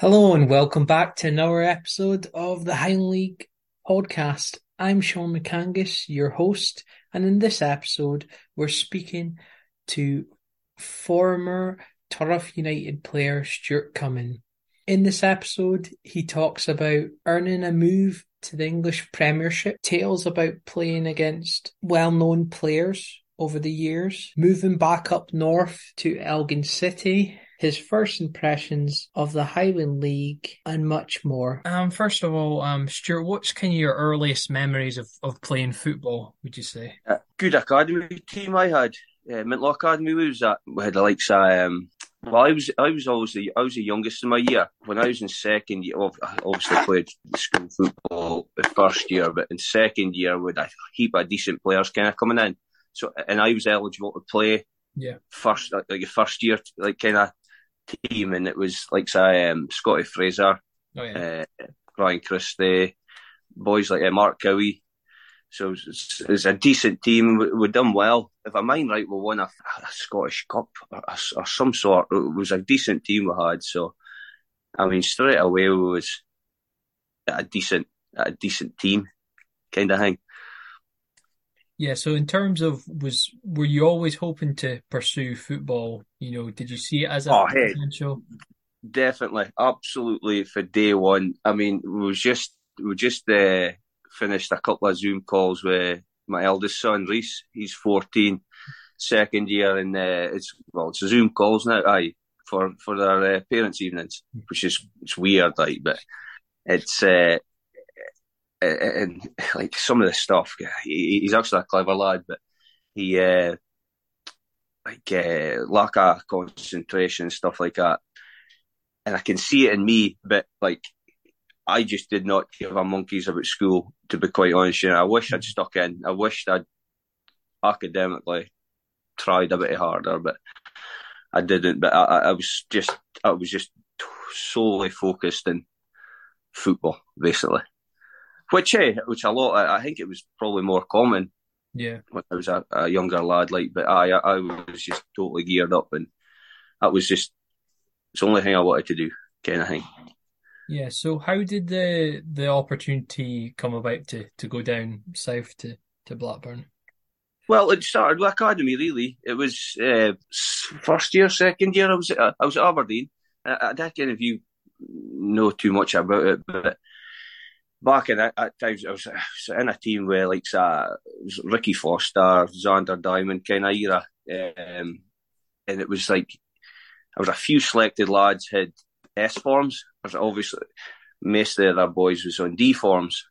Hello and welcome back to another episode of the Highland League podcast. I'm Sean McCangus, your host, and in this episode, we're speaking to former Turriff United player Stuart Cummin. In this episode, he talks about earning a move to the English Premiership, tales about playing against well known players over the years, moving back up north to Elgin City, his first impressions of the Highland League, and much more. Um, first of all, um, Stuart, what's kind of your earliest memories of, of playing football? Would you say? Uh, good academy team I had. Uh, Mintlaw Academy we was at. We had the likes of, um, well, I was I was always the I was the youngest in my year. When I was in second year, I obviously played school football the first year, but in second year, with a heap of decent players kind of coming in. So, and I was eligible to play. Yeah. First, like, like first year, like kind of team, and it was like say um, Scotty Fraser, Oh yeah. uh, Ryan Christie, boys like uh, Mark Cowie. So it's, it's a decent team. We, we done well. If I mind right, we won a, a Scottish Cup or, or, some sort. It was a decent team we had. So, I mean, straight away we was a decent, a decent team, kind of thing. Yeah, so in terms of was were you always hoping to pursue football? You know, did you see it as a Oh, hey. potential? Definitely, absolutely for day one. I mean, we was just we just uh, finished a couple of Zoom calls with my eldest son Reese. He's 14, second year, and uh, it's well, it's Zoom calls now. Aye, for for their uh, parents' evenings, which is it's weird, like, but it's uh, and like some of the stuff. He, he's actually a clever lad, but he uh, like uh, lack of concentration and stuff like that. And I can see it in me, but like I just did not give a monkeys about school. To be quite honest, you know, I wish I'd stuck in. I wished I'd academically tried a bit harder, but I didn't. But I, I was just, I was just solely focused in football, basically. Which, eh, which a lot. I think it was probably more common Yeah. when I was a, a younger lad. Like, but I, I was just totally geared up, and that was just it's the only thing I wanted to do, kind of thing. Yeah. So how did the the opportunity come about to to go down south to to Blackburn? Well, it started with academy. Really, it was uh, first year, second year. I was at, I was at Aberdeen. I, I don't you know too much about it, but back in at, at times I was, in a team where like uh, Ricky Foster, Zander Diamond kind of um, and it was like there was a few selected lads had S forms. There's obviously most of the other boys was on D forms.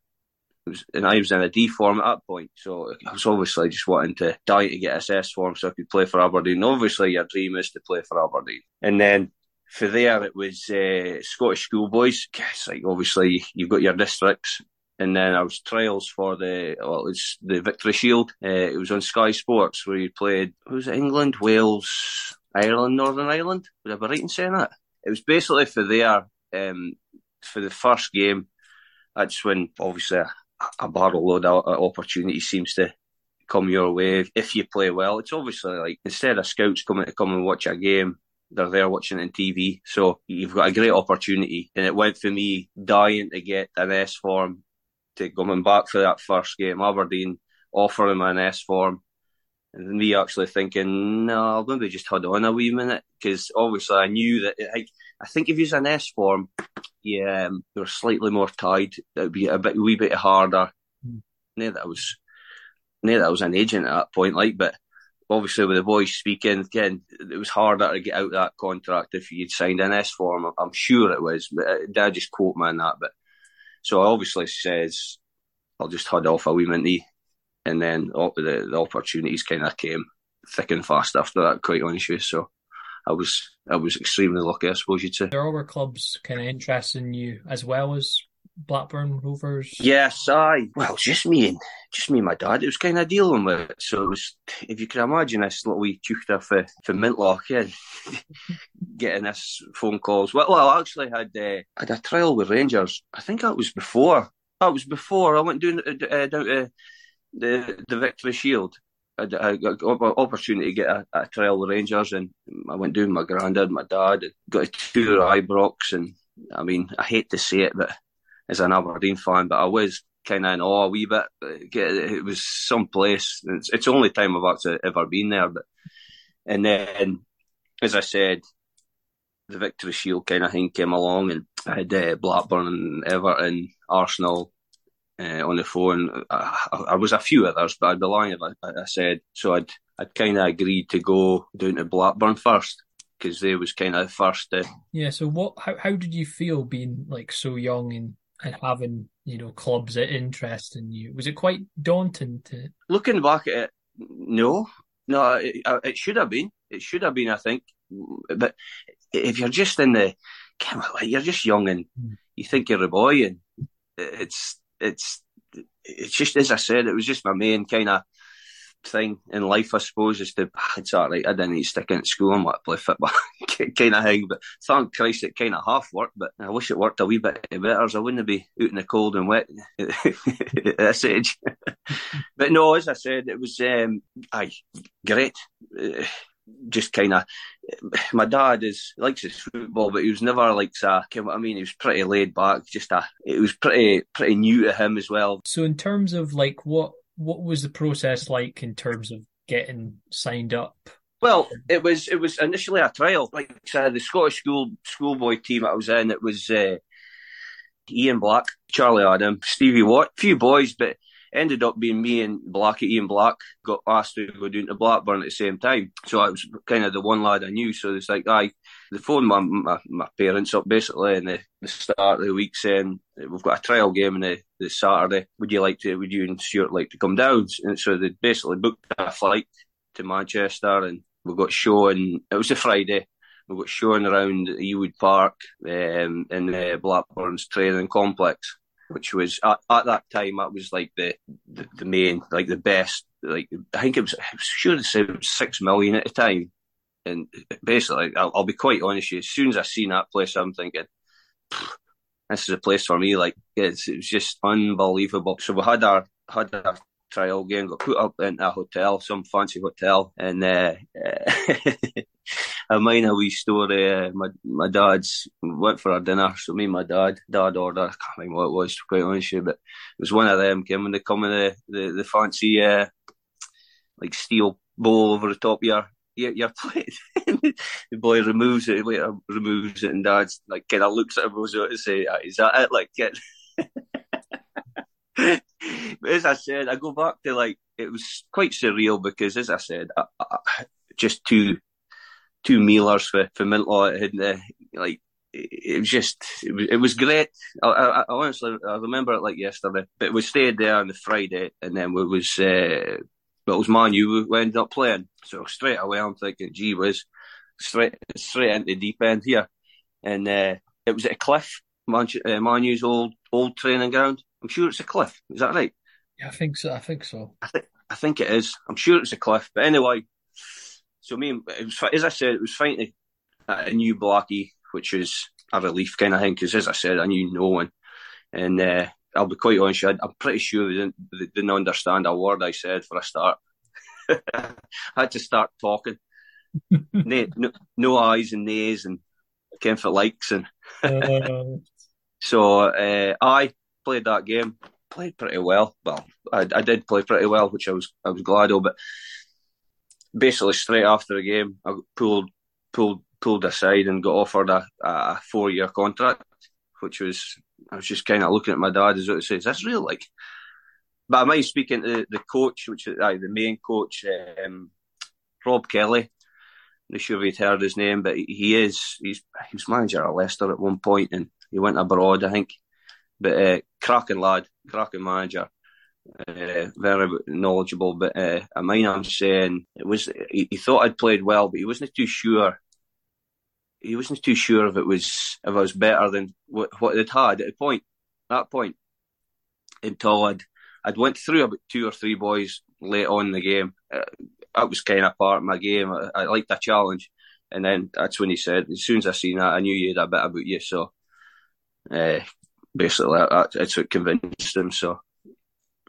And I was in a D form at that point, so I was obviously just wanting to die to get a S form so I could play for Aberdeen. Obviously, your dream is to play for Aberdeen, and then for there it was uh, Scottish schoolboys. Like obviously you've got your districts, and then I was trials for the well, it's the Victory Shield. Uh, it was on Sky Sports where you played. It England, Wales, Ireland, Northern Ireland? Would I be right in saying that? It was basically for there um, for the first game. That's when obviously a, a barrel load of opportunity seems to come your way if you play well. It's obviously like instead of scouts coming to come and watch a game, they're there watching it on TV. So you've got a great opportunity. And it went for me dying to get an S form to coming back for that first game. Aberdeen offering me an S form. And me actually thinking, no, I'll maybe just hold on a wee minute. Because obviously I knew that, I, I think if you use an S form, yeah, um, you're slightly more tied. It would be a bit, a wee bit harder. Mm. Near that I was, near that I was an agent at that point, like, but obviously with the boys speaking again, it was harder to get out that contract if you'd signed an S form. I'm sure it was, but uh, Dad just quote me on that. But so I obviously says I'll just head off a wee minute, and then the, the opportunities kind of came thick and fast after that. Quite honestly, so I was I was extremely lucky, I suppose you'd say. There were clubs kind of interested in you as well as Blackburn Rovers. Yes, I. Well, just me and just me and my dad. It was kind of dealing with it. So it was, if you can imagine this little wee chuchter for for Mintlaw, yeah, getting this phone calls. Well, well I actually had uh, had a trial with Rangers. I think that was before. That was before I went down, uh, down to the the Victory Shield. I, got an opportunity to get a, a trial with Rangers, and I went with my granddad, my dad, and got a tour of Ibrox and I mean, I hate to say it, but as an Aberdeen fan, but I was kind of in awe a wee bit. It was some place. It's, it's the only time I've actually ever been there. But and then, as I said, the Victory Shield kind of thing came along, and I had uh, Blackburn and Everton, Arsenal uh, on the phone. I, I, was a few others, but I'd be lying if I, I said so. I'd I'd kind of agreed to go down to Blackburn first because they was kind of first. Yeah. So what? How how did you feel being like so young and and having you know clubs that interest in you? Was it quite daunting to? Looking back at it, no, no. It, it should have been. It should have been. I think, but if you're just in the, you're just young and mm. you think you're a boy, and it's it's it's just as I said, it was just my main kind of thing in life, I suppose, is to it's all right. I didn't need to stick in school want to play football, kind of thing. But thank Christ, it kind of half worked. But I wish it worked a wee bit better, so I wouldn't be out in the cold and wet at this age. but no, as I said, it was um, aye, great. Uh, just kind of, my dad is likes his football, but he was never like a. I mean, he was pretty laid back. Just a, it was pretty pretty new to him as well. So in terms of like what what was the process like in terms of getting signed up? Well, it was it was initially a trial. Like I said, the Scottish school schoolboy team I was in, it was uh, Ian Black, Charlie Adam, Stevie Watt, a few boys, but ended up being me and Black Ian Black got asked to go down to Blackburn at the same time. So I was kind of the one lad I knew. So it's like I they phoned my, my, my parents up basically in the, the start of the week saying we've got a trial game on the, the Saturday. Would you like to? Would you and Stuart like to come down? And so they basically booked a flight to Manchester and we got shown. It was a Friday. We got shown around Ewood Park um, in the Blackburn's training complex which was at, at that time that was like the, the, the main like the best like I think it was, I was sure it was six million at the time, and basically I'll, I'll be quite honest. You, As soon as I seen that place, I'm thinking. This is a place for me. Like it's, it was just unbelievable. So we had our had our trial game, got put up in a hotel, some fancy hotel, and uh, a minor wee story. Uh, my my dad's went for a dinner, so me and my dad, dad ordered. I can't remember what it was, to quite honest, but it was one of them. Came when they come in the the, the fancy uh, like steel bowl over the top of your your, your plate. the boy removes it, later removes it, and dad's like kind of looks at him as to say, ah, "Is that it?" Like get. but as I said, I go back to like it was quite surreal because, as I said, I, I, just two two mealers for for Mintlaw and uh, like it was just it was, it was great. I, I, I, honestly I remember it like yesterday. But we stayed there on the Friday, and then we was uh, but it was Man U we ended up playing. So straight away I'm thinking, gee whiz, straight straight into the deep end here, and uh, it was at a cliff, Man, uh, Man U's old old training ground. I'm sure it's a cliff. Is that right? Yeah, I think so. I think so. I think I think it is. I'm sure it's a cliff. But anyway, so me, it was as I said, it was fine to a new Blackie, which is a relief kind of thing. Because as I said, I knew no one, and uh, I'll be quite honest. I'm pretty sure they didn't, they didn't understand a word I said for a start. I had to start talking. no, no, no eyes and nays and came for likes and uh... so uh, I played that game, played pretty well. Well, I, I did play pretty well, which I was I was glad of. But basically, straight after the game, I pulled pulled pulled aside and got offered a, a four year contract, which was I was just kind of looking at my dad as what says, "That's real." Like, but I might speak into the coach, which is uh, the main coach, um, Rob Kelly. I'm not sure if you'd heard his name, but he is he's he was manager at Leicester at one point, and he went abroad, I think. But uh, cracking lad, cracking manager, uh, very knowledgeable. But uh, I mean, I'm saying it was he, he, thought I'd played well, but he wasn't too sure. He wasn't too sure if it was if I was better than what what they'd had at the point that point until I'd I'd went through about two or three boys late on in the game. Uh, that was kind of part of my game. I, I liked a challenge. And then that's when he said, as soon as I seen that, I knew you had a bit about you. So, uh, basically that, that's what convinced him. So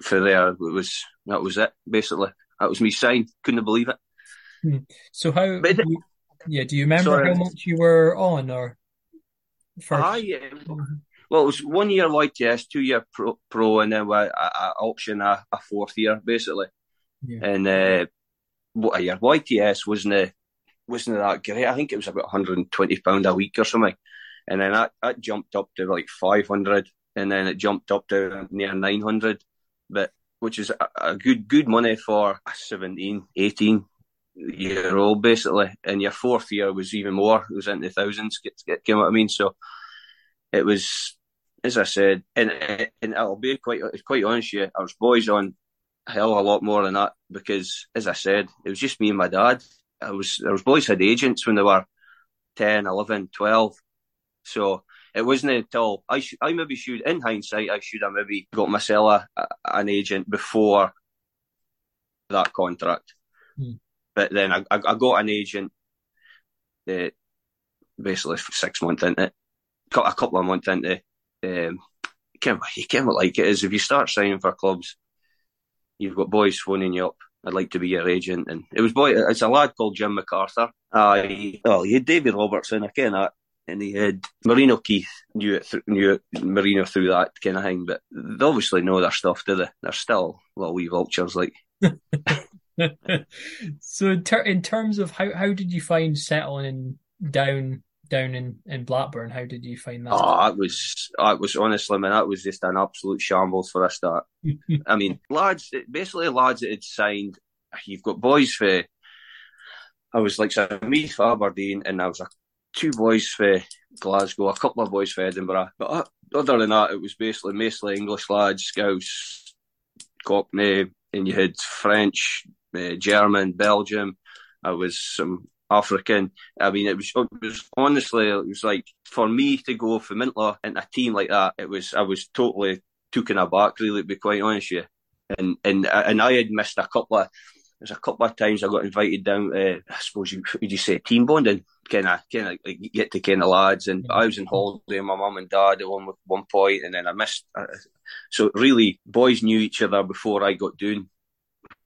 for there, it was that was it. Basically, that was me signed. Couldn't believe it. Hmm. So how? Do you, yeah, do you remember sorry. how much you were on, or? First. Aye, well, it was one year YTS, two year pro, pro and then I, I option a, a, fourth year basically. Yeah. And uh, what a year YTS wasn't a, wasn't that great. I think it was about 120 pound a week or something, and then that, that jumped up to like 500, and then it jumped up to near 900, but which is a, a good good money for a 17, 18 year old basically. And your fourth year was even more. It was into thousands. Get, get, get what I mean? So it was as I said, and and I'll be quite quite honest with you, I was boys on a hell of a lot more than that because, as I said, it was just me and my dad. I was there was boys had agents when they were 10, 11, 12. So it wasn't until I sh- I maybe should in hindsight I should have maybe got myself a, a, an agent before that contract. Hmm. But then I, I, I got an agent uh, basically six months into it, a couple of months into um, you can't, you can't like it is if you start signing for clubs, you've got boys phoning you up. I'd like to be your agent, and it was boy. It's a lad called Jim MacArthur. Uh, oh, he had David Robertson, I ken that, and he had Marino Keith knew it, th- knew it, Marino through that kind of thing. But they obviously know their stuff, do they? They're still little wee vultures, like. so, in, ter- in terms of how how did you find settling down down in, in Blackburn. How did you find that? Oh, it was, it was honestly, man, that was just an absolute shambles for a start. I mean, lads, basically lads that had signed. You've got boys for. I was like so me for Aberdeen, and I was like two boys for Glasgow, a couple of boys for Edinburgh. But other than that, it was basically mostly English lads, Scouse, Cockney, and you had French, uh, German, Belgium. I was some African. I mean, it was, it was honestly, it was like for me to go for Mintlaw in a team like that, it was, I was totally taken aback, really, to be quite honest with you. And, and, and I had missed a couple of, there's a couple of times I got invited down to, I suppose you, would you say team bonding? Kind of, kind of like get to kind of lads. And I was in holiday my mum and dad at one, one point, and then I missed. Uh, so really, boys knew each other before I got doing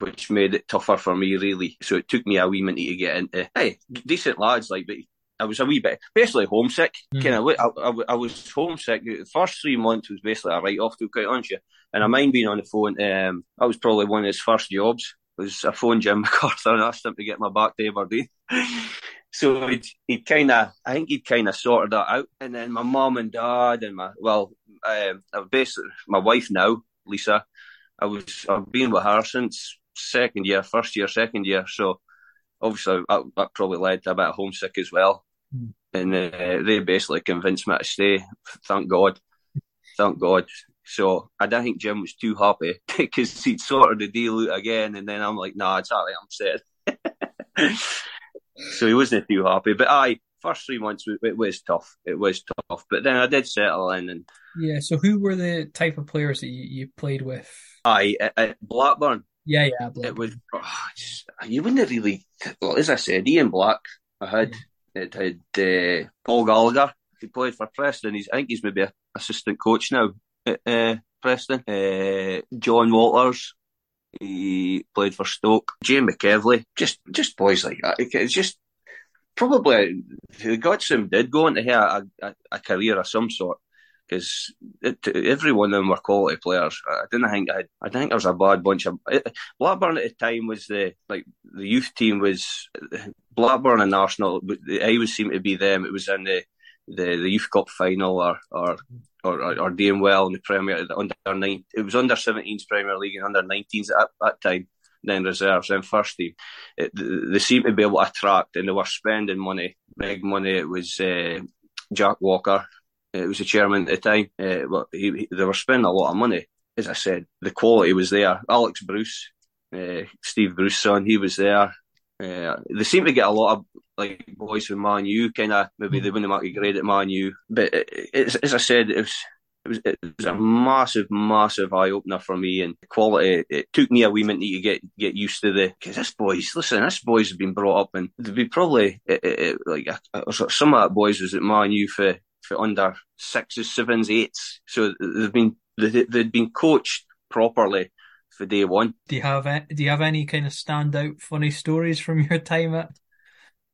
which made it tougher for me, really. So it took me a wee minute to get into, hey, decent lads, like, but I was a wee bit, basically homesick. Mm. Kind of, I, I, I, was homesick. The first three months was basically a write off, to quite honest. You. And I mind being on the phone. Um, that was probably one of his first jobs. It Was I phoned Jim MacArthur and asked him to get my back to Aberdeen. so he'd, he'd kind of, I think he'd kind of sorted that out. And then my mum and dad and my, well, um, basically my wife now, Lisa. I was, I've been with her since second year, first year, second year. So obviously that, that probably led to a bit of homesick as well. Mm. And uh, they basically convinced me to stay. Thank God. Thank God. So I don't think Jim was too happy because he'd sorted the deal out again. And then I'm like, nah, exactly, I'm set. so he wasn't too happy. But I, first three months, it was tough. It was tough. But then I did settle in. and Yeah, so who were the type of players that you, you played with? I, at Blackburn, yeah, yeah. It was. Oh, just, you wouldn't really. Well, as I said, Ian Black. I had it had uh, Paul Gallagher. He played for Preston. He's. I think he's maybe a assistant coach now at uh, Preston. Uh, Jon Walters. He played for Stoke. Jay McEveley. Just just boys like that. It's just probably got some did go into a, a, a career of some sort because every one of them were quality players. I didn't think I, I think there was a bad bunch of Blackburn at the time was the like the youth team was Blackburn and Arsenal. I always seemed to be them. It was in the the, the youth cup final or or, or or doing well in the Premier under nine. It was under 17s Premier League and under 19s at that time. Then reserves, then first team. It, they seemed to be able to attract, and they were spending money, big money. It was uh, Jack Walker, Uh, it was the chairman at the time. Uh, well, he, he, they were spending a lot of money. As I said, the quality was there. Alex Bruce, uh, Steve Bruce son, he was there. Uh, they seem to get a lot of like boys from Man U, kind of maybe they mm. wouldn't make a grade at Man U. But uh, it, it, as I said, it was it was it was a massive, massive eye opener for me. And the quality, it took me a wee minute to get get used to the because this boys, listen, this boys have been brought up and they've been probably it, it, like some of that boys was at Man U for for under sixes, sevens, eights. So they've been they, they've been coached properly for day one. Do you have do you have any kind of standout funny stories from your time at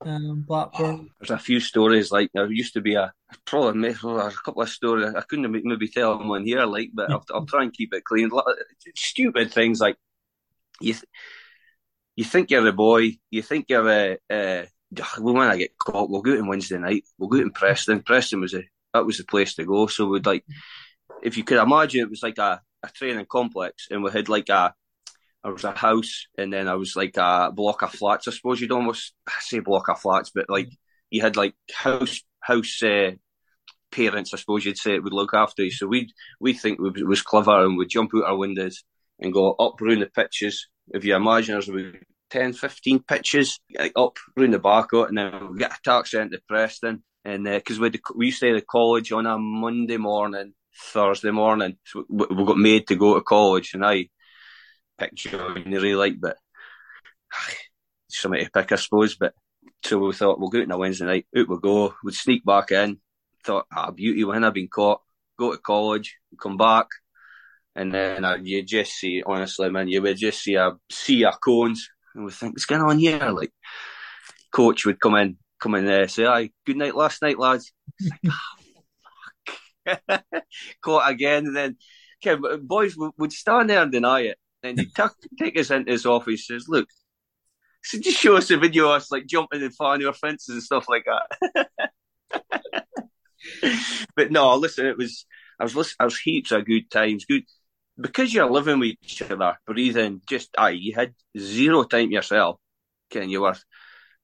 um, Blackburn? Oh, there's a few stories like there used to be a probably a couple of stories. I couldn't maybe tell them one here, like, but I'll, I'll try and keep it clean. Stupid things like you. You think you're the boy. You think you're a. Uh, well, when I get caught, we'll go out on Wednesday night. We'll go out in Preston. Preston was a that was the place to go. So we'd like, if you could imagine, it was like a, a training complex, and we had like a there was a house, and then I was like a block of flats. I suppose you'd almost say block of flats, but like you had like house house uh, parents. I suppose you'd say it would look after you. So we we think it was clever, and we'd jump out our windows and go up around the pitches. If you imagine, there's about 10, 15 pitches like, up around the it, and then we get a taxi into Preston. And because uh, we we used to the college on a Monday morning, Thursday morning, so we, we got made to go to college, and I picture I really like, but somebody to pick, I suppose. But so we thought we'll go out on a Wednesday night, out we go, we'd sneak back in, thought, ah, beauty, when I've been caught, go to college, come back, and then uh, you just see, honestly, man, you would just see a sea of cones, and we think, what's going on here? Like, coach would come in, come in there, say, aye, good night last night, lads. Like, oh, caught again, and then okay, boys would stand there and deny it. And he took, take us into his office. Says, "Look, so just show us a video of us like jumping and flying over fences and stuff like that." but no, listen, it was I was listening, I was heaps of good times, good because you're living with each other, breathing. Just aye, you had zero time yourself. Can you were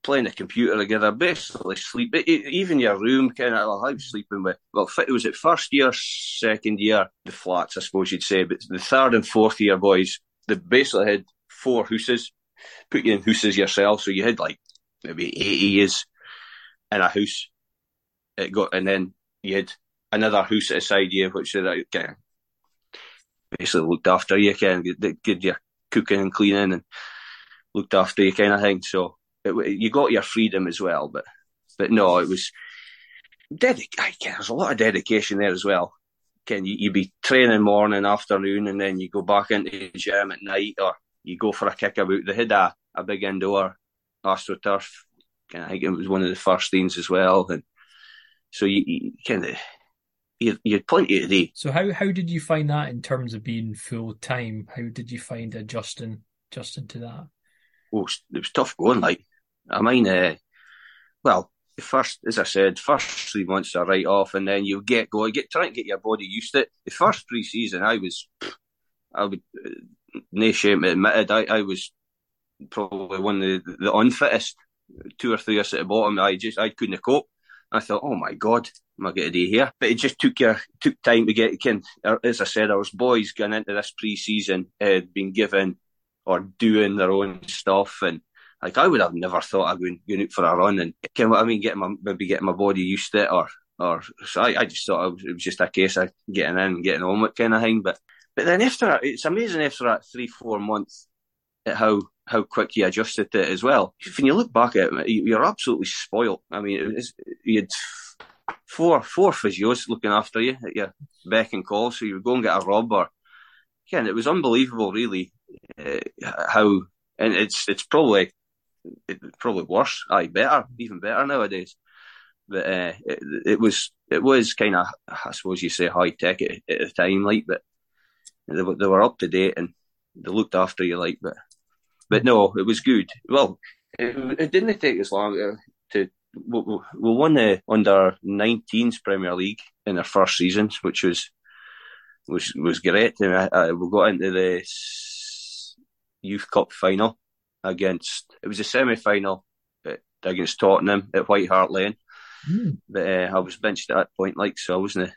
playing the computer together, basically sleep. even your room, kind of, I was sleeping with, well, it was at first year, second year, the flats, I suppose you'd say, but the third and fourth year boys, they basically had four houses, put you in houses yourself. So you had like maybe 80 years in a house. It got, and then you had another house at the side you, which is like, basically looked after you, kind did your cooking and cleaning and looked after you kind of thing. So it, you got your freedom as well, but, but no, it was, dedic- there's a lot of dedication there as well can you, you be training morning, afternoon, and then you go back into the gym at night, or you go for a kick about. They had a, a big indoor astroturf. I think it was one of the first things as well, and so you, you kind of you, you had plenty to do. So how how did you find that in terms of being full time? How did you find adjusting adjusting to that? Well, it was tough going. Like I mean, uh, well, first, as I said, first three months are right off, and then you get going, get trying to get your body used to it. The first pre-season, I was, I would, uh, no shame admitted, I, I was probably one of the, the unfittest. Two or three years at the bottom, I just, I couldn't cope. I thought, oh my god, am going to do here? But it just took your took time to get. Can er, as I said, I was boys going into this pre-season, had been given or doing their own stuff, and like I would have never thought of going, going out for a run and kind what I mean, getting my maybe getting my body used to it or or so I, I just thought it was, it was, just a case of getting in and getting on with kind of thing. But but then after it's amazing after that three four months at how how quick you adjusted to it as well. When you look back at it, you're absolutely spoilt. I mean, you had four four physios looking after you at your beck and call, so you go and get a rub or again, it was unbelievable, really, uh, how and it's it's probably it, probably worse. Aye, better, even better nowadays. But uh, it, it, was it was kind of I suppose you say high tech at, at, the time, like, but they, they were up to date and they looked after you, like, but but no, it was good. Well, it, it didn't take as long uh. We, we won the under 19s Premier League in our first season, which was was was great. And I, I, we got into the youth cup final against it was a semi final against Tottenham at White Hart Lane. Mm. But uh, I was benched at that point, like so I wasn't.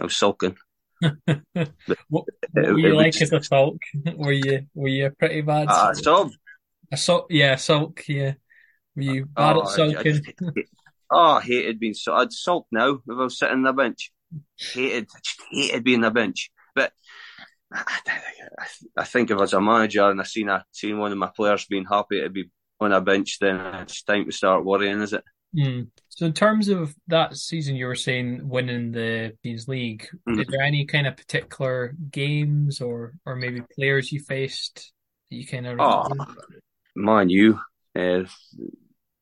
I was sulking. what, what were you like as a sulk? Were you were you pretty bad? Uh, sulk. A sulk, yeah, sulk, yeah. Were you bad oh, at sulking? I, oh, I hated being so. I'd sulk now if I was sitting on the bench. Hated, I just hated being on the bench. But I think if I was a manager and I seen a seen one of my players being happy to be on a bench, then it's time to start worrying, is it? Mm. So, in terms of that season, you were saying winning the Champions League. Mm. Is there any kind of particular games or or maybe players you faced that you kind of? Oh, man, you uh,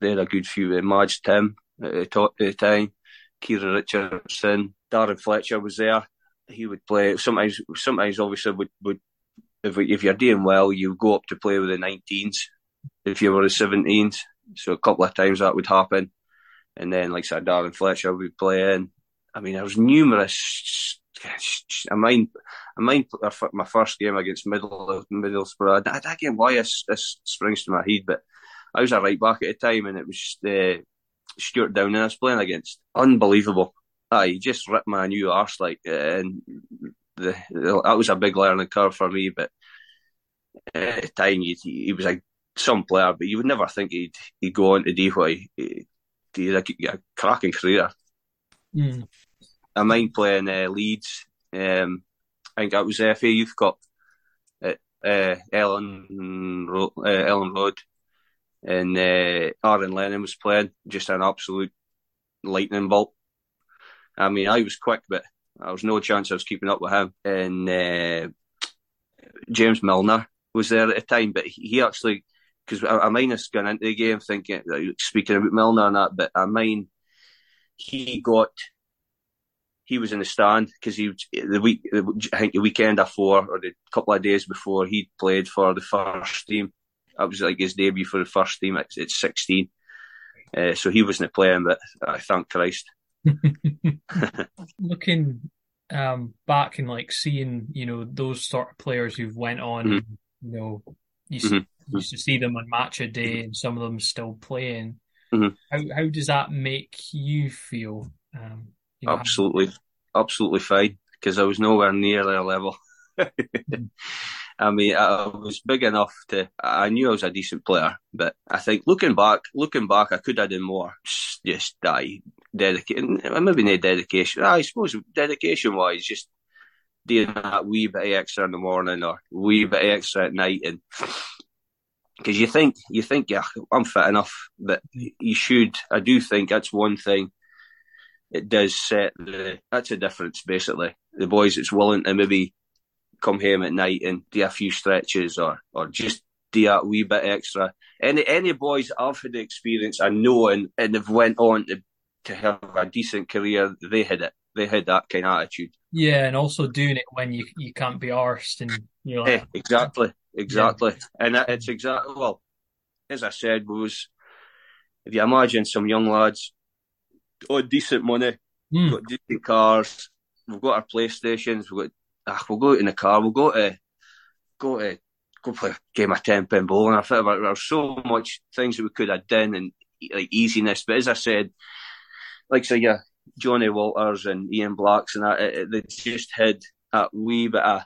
they had a good few. Uh, Madge Tim at the, top, at the time, Kieran Richardson, Darren Fletcher was there. He would play sometimes. Sometimes, obviously, would would if if you're doing well, you go up to play with the 19s. If you were the 17s, so a couple of times that would happen, and then like I said, Darren Fletcher would play in. I mean, there was numerous. I mind, I mind my first game against Middle Middlesbrough. I, I why this, this springs to my head, but I was a right back at the time, and it was uh, Stewart Downing I was playing against. Unbelievable. Ah, he just ripped my new arse like, and the, that was a big learning curve for me. But at the time, he, he was like some player, but you would never think he'd he'd go on to do what he, he, a, a cracking career. Mm. I mind playing uh, Leeds. Um, I think that was the FA Youth Cup at uh, Elland, uh, Elland Road and uh, Aaron Lennon was playing, just an absolute lightning bolt. I mean, I was quick, but there was no chance I was keeping up with him. And uh, James Milner was there at the time, but he actually, because I, I us going into the game thinking, speaking about Milner and that, but I mind he got, he was in the stand because he the week, I think the weekend before or the couple of days before he played for the first team that was like his debut for the first team at, at 16. Uh, so he wasn't a playing, but I thank Christ. Looking um, back and like seeing, you know, those sort of players who've went on, mm-hmm. you know, you mm-hmm. used to see them on match a day and some of them still playing. Mm-hmm. How how does that make you feel? Um, you know, absolutely, absolutely fine because I was nowhere near their level. I mean, I was big enough to. I knew I was a decent player, but I think looking back, looking back, I could have done more. Just die, dedication. Maybe no dedication. I suppose dedication wise, just doing that wee bit extra in the morning or wee bit extra at night, and because you think you think yeah, I'm fit enough, but you should. I do think that's one thing. It does set the. That's a difference, basically. The boys that's willing to maybe come home at night and do a few stretches or or just do a wee bit extra. Any any boys I've had the experience I know and, and have went on to to have a decent career, they had it. They had that kind of attitude. Yeah, and also doing it when you you can't be arsed and you know. Like, exactly, exactly, yeah. and it's exactly well. As I said, was if you imagine some young lads on decent money, mm. got decent cars, we've got our PlayStations, we've got ah, we'll go in the car, we'll go to go to go play a game of ten pin bowling. I thought about there was so much things that we could have done and like easiness. But as I said, like say yeah, Johnny Walters and Ian Blacks and that, it, they just had a wee bit of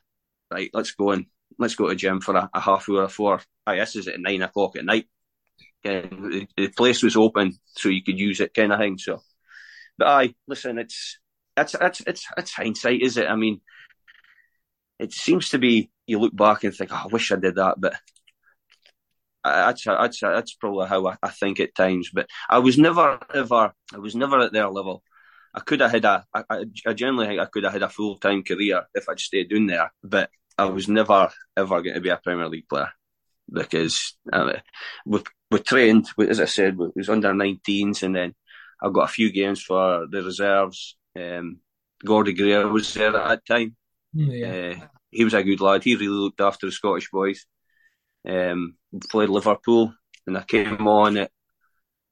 right. Let's go and let's go to gym for a, a half hour before. Aye, this is at nine o'clock at night. And the, the place was open, so you could use it, kind of thing. So, but aye, listen, it's that's that's it's it's hindsight, is it? I mean, it seems to be you look back and think, oh, I wish I did that, but that's that's that's probably how I, I, think at times. But I was never ever I was never at their level. I could have had a I, I generally think I could have had a full time career if I'd stayed doing there, but I was never ever going to be a Premier League player because uh, we we trained as I said we was under 19s and then I got a few games for the reserves. Um, Gordy Greer was there at that time. Yeah. Uh, he was a good lad. He really looked after the Scottish boys. Um, played Liverpool, and I came on at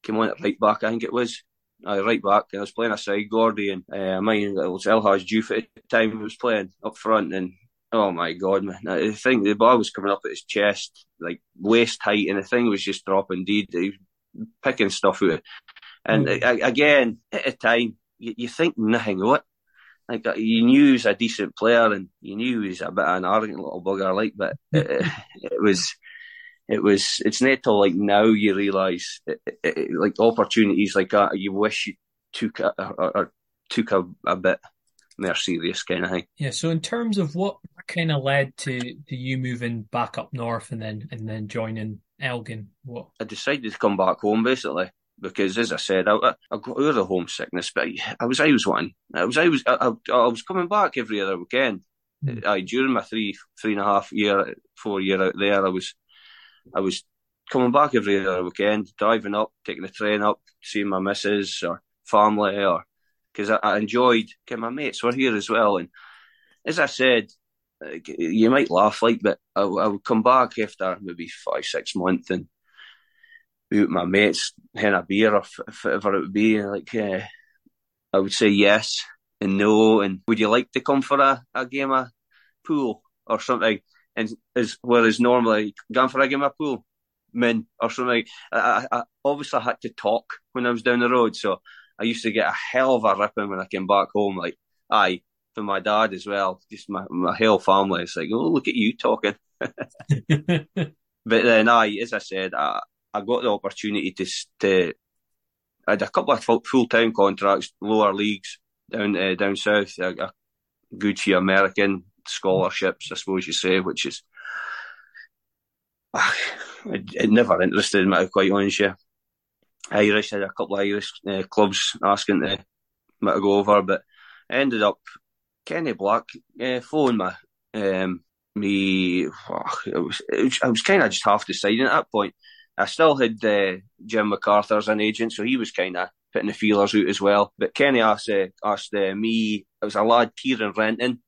came on at right back. I think it was. I right back. and I was playing a side Gordy, and uh, I mean it was El Hadji Diouf at the time. He was playing up front, and oh my god, man! I think the ball was coming up at his chest, like waist height, and the thing was just dropping. Deed, he was picking stuff out. And mm. again, at a time, you, you think nothing of it like uh, you knew he was a decent player and you knew he was a bit of an arrogant little bugger, like, but it, it was, it was, it's not till like now you realise, like opportunities like that, you wish you took a, or, or took a, a bit more serious kind of thing. Yeah. So in terms of what kind of led to, to you moving back up north and then and then joining Elgin, what? I decided to come back home basically because, as I said, I, I got over the homesickness, but I was always one. I was always I, I, I was coming back every other weekend. Mm. I during my three three and a half year four year out there, I was I was coming back every other weekend, driving up, taking the train up, seeing my missus or family, or because I, I, enjoyed. Okay, my mates were here as well, and as I said, you might laugh like, but I, I would come back after maybe five, six months and with my mates, having a beer or whatever it would be, like uh, I would say yes and no, and would you like to come for a, a game of pool or something? And as whereas normally going for a game of pool, men or something, I, I, I obviously had to talk when I was down the road, so I used to get a hell of a ripping when I came back home. Like, aye, from my dad as well, just my, my whole family. It's like, oh, look at you talking. but then, aye, as I said, I, I got the opportunity to, to I had a couple of full time contracts, lower leagues down uh, down south, a, a good few American scholarships, I suppose you say, which is it, it never interested me, quite honest. Yeah, Irish had a couple of Irish uh, clubs asking to, me to go over, but I ended up Kenny Black uh, phoned me. Um, me, oh, it was, it was, I was kind of just half deciding at that point. I still had uh, Jim MacArthur as an agent, so he was kind of putting the feelers out as well. But Kenny asked, uh, asked uh, me, it was a lad, Kieran Renton.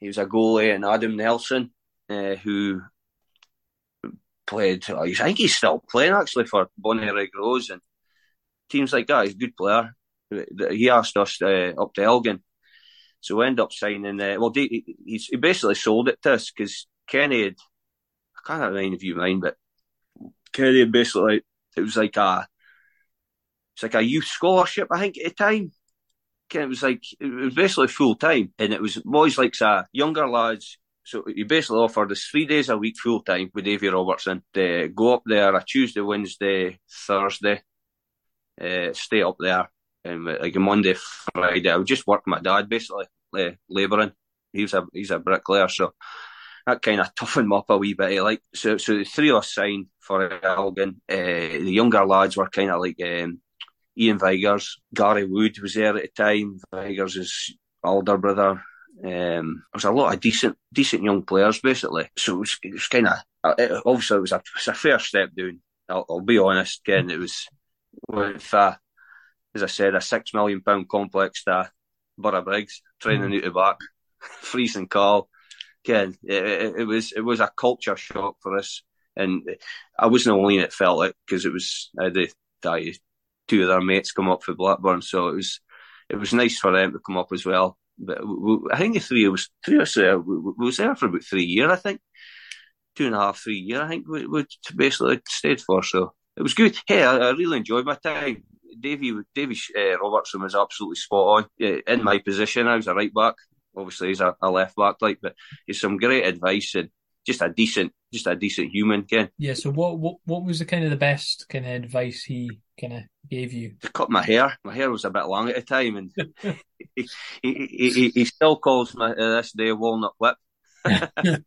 He was a goalie, and Adam Nelson, uh, who played, I think he's still playing actually for Bonnyrigg Rose and teams like that. He's a good player. He asked us uh, up to Elgin so we end up signing. Uh, well, he, he basically sold it to us because Kenny had. I can't remember if you mind, but Had basically it was like a it's like a youth scholarship, I think, at the time. It was like it was basically full time, and it was boys like uh, younger lads. So you basically offered us three days a week full time with Davy Robertson to go up there a Tuesday, Wednesday, Thursday, uh, stay up there, and like a Monday, Friday. I would just work my dad basically, uh, labouring. He's a he's a bricklayer, so that kind of toughened him up a wee bit. Like so, so the three of us signed for Elgin. Uh, the younger lads were kind of like um, Iain Vigurs, Gary Wood was there at the time. Vigurs' older brother. Um, there was a lot of decent, decent young players basically. So it was, it was kind of uh, obviously it was a, it was a fair step down. I'll, I'll be honest. Again, it was with uh, as I said, a six million pound complex to Borough Briggs, training mm. out the back, freezing call. Again, it, it, was it was a culture shock for us, and I wasn't only it felt it because it was I had the, two of their mates come up for Blackburn, so it was it was nice for them to come up as well. But we, I think the three was three us uh, we, we was there for about three years, I think, two and a half, three years. I think we, we basically stayed for. So it was good. Hey, I, I really enjoyed my time. Davy Davy uh, Robertson was absolutely spot on uh, in my position. I was a right back. Obviously, he's a, a left back, like, but he's some great advice and just a decent, just a decent human. Ken. Yeah. So, what what what was the kind of the best kind of advice he kind of gave you? To cut my hair. My hair was a bit long at the time, and he, he, he, he, still calls me uh, this day walnut whip. but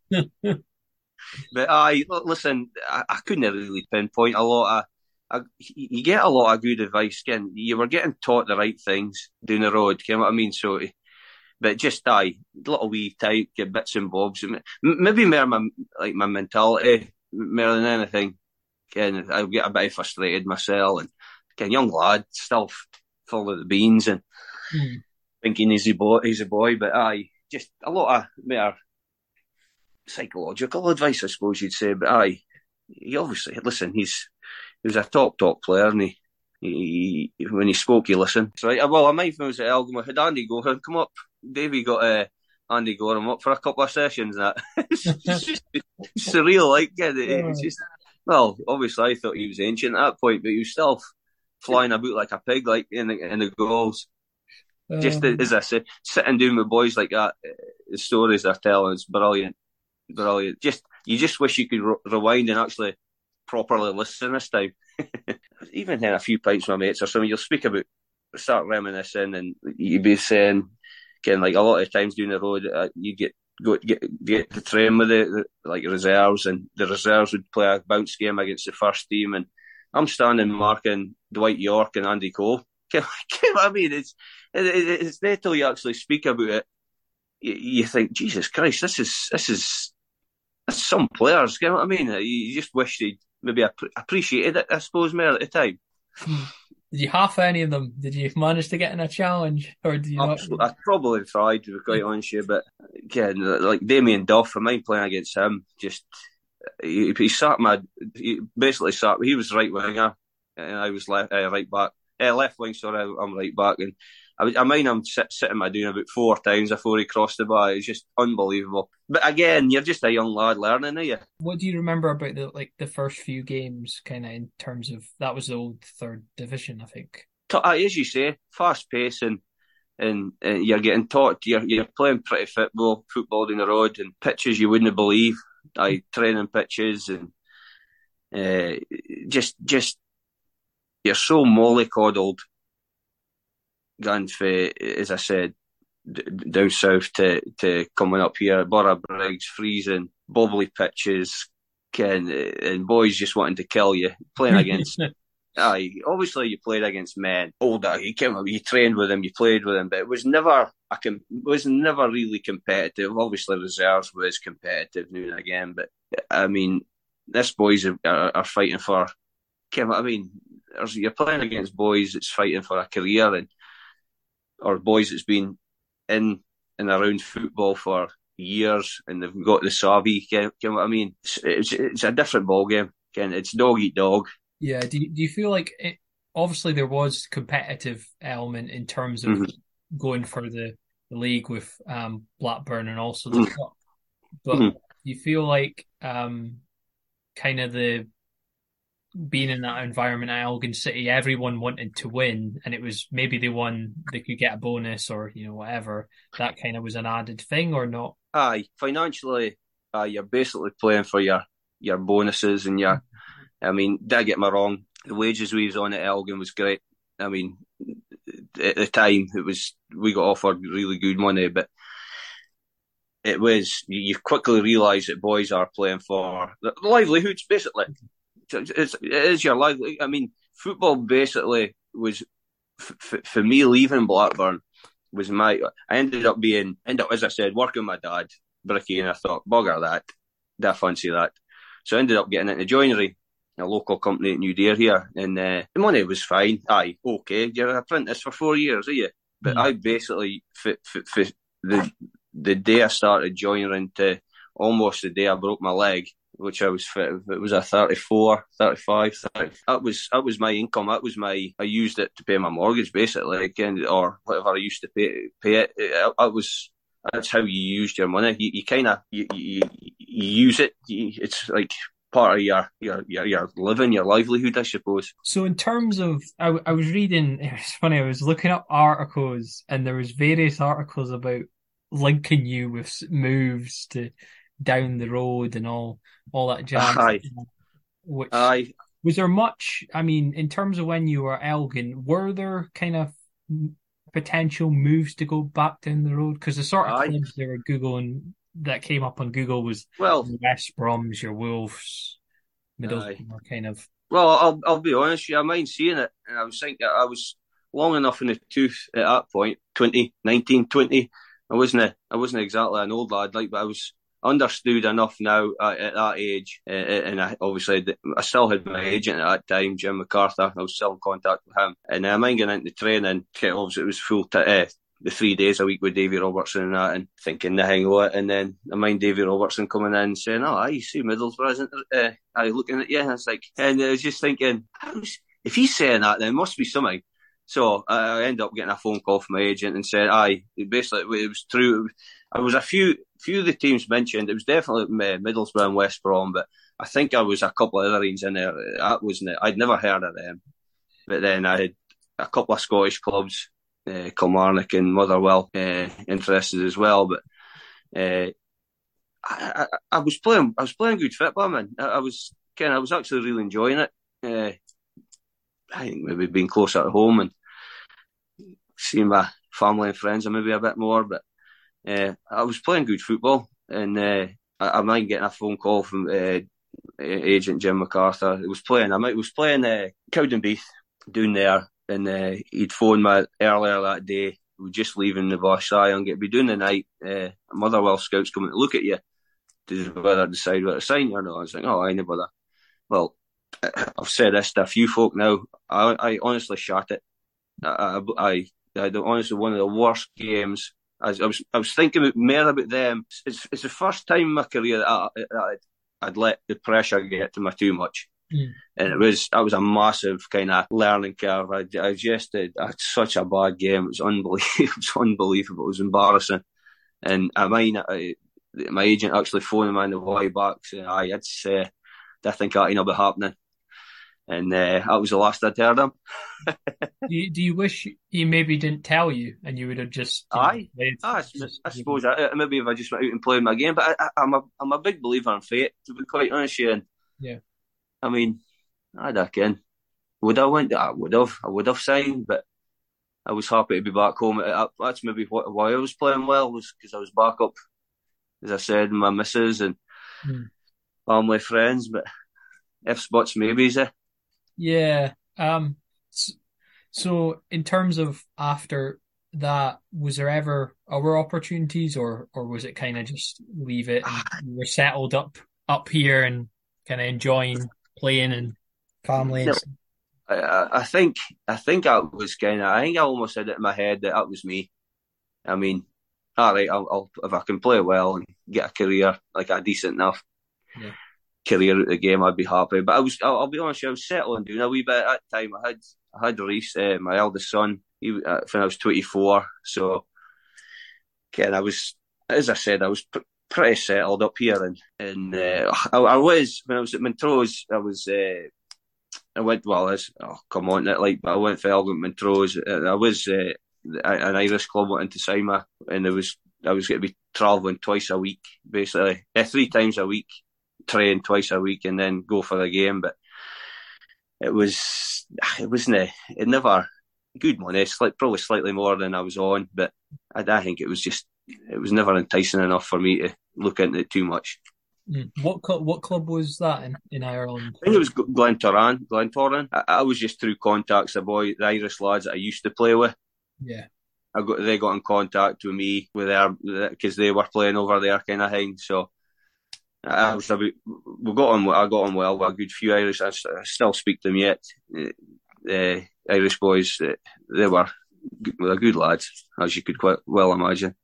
I listen. I, I couldn't really pinpoint a lot of I, you get a lot of good advice. Again, you were getting taught the right things down the road. You know what I mean? So, but just die little wee type, get bits and bobs. Maybe more my like my mentality more than anything. Again, I get a bit frustrated myself, and again, young lad, still full of the beans and mm. thinking he's a boy. He's a boy, but I just a lot of more psychological advice, I suppose you'd say. But I, he obviously listen. He's he was a top top player, and he, he, he when he spoke, you listened. So right, well, I was at Elgin. Had Andy Goram come up. Davy got uh, Andy Goram up for a couple of sessions. That it's just surreal, like yeah, it's just well, obviously I thought he was ancient at that point, but he was still flying about like a pig, like in the in the goals. Just um, as I said, sitting down with boys like that, the stories they're telling is brilliant, brilliant. Just you just wish you could re- rewind and actually properly listen this time. Even then, a few pints with my mates or something, you'll speak about, start reminiscing, and you'd be saying, again, like a lot of times down the road, uh, you get go get get the train with the, like reserves, and the reserves would play a bounce game against the first team, and I'm standing marking Dwight Yorke and Andy Cole. I mean, it's it, it's there till you actually speak about it. You, you think, Jesus Christ, this is this is some players. You know what I mean? You just wish they'd maybe appreciated it, I suppose, more at the time. Did you half any of them? Did you manage to get in a challenge, or did you Absolutely. not? I probably tried to be quite honest with you, but again, like Damien Duff, I mind playing against him. Just he, he sat my, he basically sat. He was right winger, and I was left uh, right back, uh, left wing. Sorry, I'm right back, and I, I mind him sit, sitting my doing about four times before he crossed the bar. It's just unbelievable. But again, you're just a young lad learning, are you? What do you remember about the like the first few games, kind of in terms of that was the old third division, I think. As you say, fast pace and and, and you're getting taught you're you're playing pretty football, football in the road and pitches you wouldn't believe. I training pitches and uh, just just you're so mollycoddled going for, as I said, down south to, to coming up here, Borough Briggs, freezing, bubbly pitches, Ken, and boys just wanting to kill you, playing against. aye, obviously you played against men, oh, older. You came, you trained with them, you played with them, but it was never I can was never really competitive. Obviously, reserves was competitive now and again, but I mean, this boys are, are, are fighting for. I mean, you're playing against boys that's fighting for a career, and or boys that's been in and around football for years and they've got the savvy. You know what I mean? It's, it's, it's a different ball game. Ken. It's dog eat dog. Yeah. Do you, do you feel like it, obviously there was competitive element in terms of mm-hmm. going for the, the league with um, Blackburn and also the mm-hmm. cup, but mm-hmm. you feel like um, kind of the being in that environment at Elgin City, everyone wanted to win, and it was maybe they won, they could get a bonus or you know whatever. That kind of was an added thing, or not? Aye, financially, uh, you're basically playing for your your bonuses and your. I mean, did I get me wrong? The wages we was on at Elgin was great. I mean, at the time it was we got offered really good money, but it was you quickly realise that boys are playing for livelihoods basically it's, it is your life. I mean, football basically was f- for me leaving Blackburn was my. I ended up being, end up as I said, working with my dad, Bricky, and I thought, bugger that, I fancy that. So I ended up getting into joinery, a local company at New Deer here, and uh, the money was fine. Aye, okay, you're an apprentice for four years, are you? But mm. I basically, for, for, for the the day I started joinery to almost the day I broke my leg, which I was. It was a 34, 35, 30. That was that was my income. That was my. I used it to pay my mortgage basically, again, or whatever I used to pay pay it. That was that's how you used your money. You, you kind of you, you, you use it. It's like part of your, your your your living, your livelihood, I suppose. So, in terms of, I, I was reading. It's funny. I was looking up articles, and there was various articles about linking you with moves to down the road and all all that jazz. Aye. Which, Aye. Was there much? I mean, in terms of when you were Elgin, were there kind of potential moves to go back down the road? Because the sort of things they were googling that came up on Google was well West Brom's, your Wolves, Middlesbrough, kind of. Well, I'll I'll be honest, yeah, I mind seeing it, and I was thinking I was long enough in the tooth at that point, 20, 19, 20. I wasn't a, I wasn't exactly an old lad, like, but I was understood enough now uh, at that age, uh, and I, obviously I still had my agent at that time, Jim MacArthur. I was still in contact with him, and I mind getting into training. Obviously, it was full t- uh, the three days a week with Davy Robertson and that, and thinking nothing of it. And then I mind Davy Robertson coming in and saying, "Oh, I see Middlesbrough, isn't uh, I looking at you?" And it's like, and I was just thinking, if he's saying that, then must be something. So I ended up getting a phone call from my agent and said, "Aye, basically it was true." I was a few few of the teams mentioned. It was definitely Middlesbrough and West Brom, but I think I was a couple of other teams in there. That wasn't. I'd never heard of them. But then I had a couple of Scottish clubs, uh, Kilmarnock and Motherwell, uh, interested as well. But uh, I, I, I, was playing, I was playing good football, man. I, I was, kind I was actually really enjoying it. Uh, I think maybe being closer at home and seeing my family and friends, and maybe a bit more. But uh, I was playing good football, and uh, I, I mind getting a phone call from uh, agent Jim MacArthur. He was playing. I might, was playing uh, Cowdenbeath down there, and he'd phoned me earlier that day. We were just leaving the Bosch and get be doing the night. Motherwell scouts coming to look at you to whether decide whether to sign you or not. I was like, oh, I ain't bother. Well, I've said this to a few folk now. I, I honestly shot it. I, I, I had honestly one of the worst games. I, I was I was thinking about, more about them. It's, it's the first time in my career that, I, that I'd, let the pressure get to me too much. Mm. And it was that was a massive kind of learning curve. I, I just did I had such a bad game. It was unbelievable. it was unbelievable. It was embarrassing. And I mean, I, my agent actually phoned me on the way back saying, "I had uh, I think that ain't be happening." And uh, that was the last I'd heard him. do, you, do you wish he maybe didn't tell you and you would have just? Aye, know, I, I suppose I, maybe if I just went out and played my game, but I, am a I'm a big believer in fate. To be quite honest, and yeah, I mean, I reckon would I went? I would have, I would have signed, but I was happy to be back home. That's maybe why I was playing well was because I was back up, as I said, my missus and hmm. family friends, but if spots maybe, eh? Yeah. Um. So, in terms of after that, was there ever other opportunities, or or was it kind of just leave it? And you were settled up up here and kind of enjoying playing and family. And I, I think I think I was kind of I think I almost had it in my head that that was me. I mean, all right, I'll, I'll if I can play well and get a career like a decent enough. Yeah career at the game, I'd be happy. But I was, I'll, I'll be honest, I was settling doing a wee bit at that time. I had, I had Reese, uh, my eldest son, he, uh, when I was 24. So, again, I was, as I said, I was pr- pretty settled up here. And, and uh, I, I, was, when I was at Montrose, I was, uh, I went, well, as, oh, come on, like, but I went for Elgin Montrose. I was, uh, an Irish club wanting to sign me, and it was, I was going to be travelling twice a week, basically, three times a week train twice a week and then go for the game. But it was it wasn't it never good money. It's probably slightly more than I was on, but I, I think it was just it was never enticing enough for me to look into it too much. Mm. What club, what club was that in, in Ireland? I think it was Glentoran. Glentoran. I, I was just through contacts. The boy, the Irish lads that I used to play with. Yeah. I got they got in contact with me with their because they were playing over there kind of thing. So I was we got on. I got on well with a good few Irish. I, still speak to them yet. The uh, Irish boys, uh, they were well, good lads, as you could quite well imagine.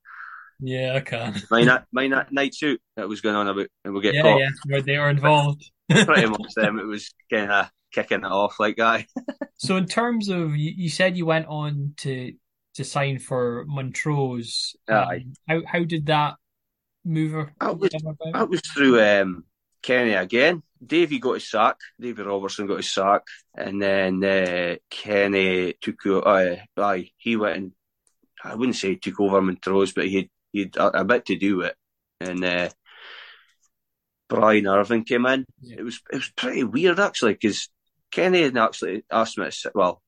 Yeah, I can. my night, my night suit that was going on about, and we get yeah, caught. Yeah, where they were involved. Pretty much them. It was kind of kicking it off like that. so, in terms of, you, you, said you went on to to sign for Montrose. Um, how how did that mover? That was, that was through um, Kenny again. Davey got his sack. Davey Robertson got his sack, and then uh, Kenny took. Uh, aye, he went and I wouldn't say took over Montrose, but he he had a, a, bit to do with it. And uh, Brian Irvine came in. Yeah. It was it was pretty weird actually because Kenny had actually asked me to well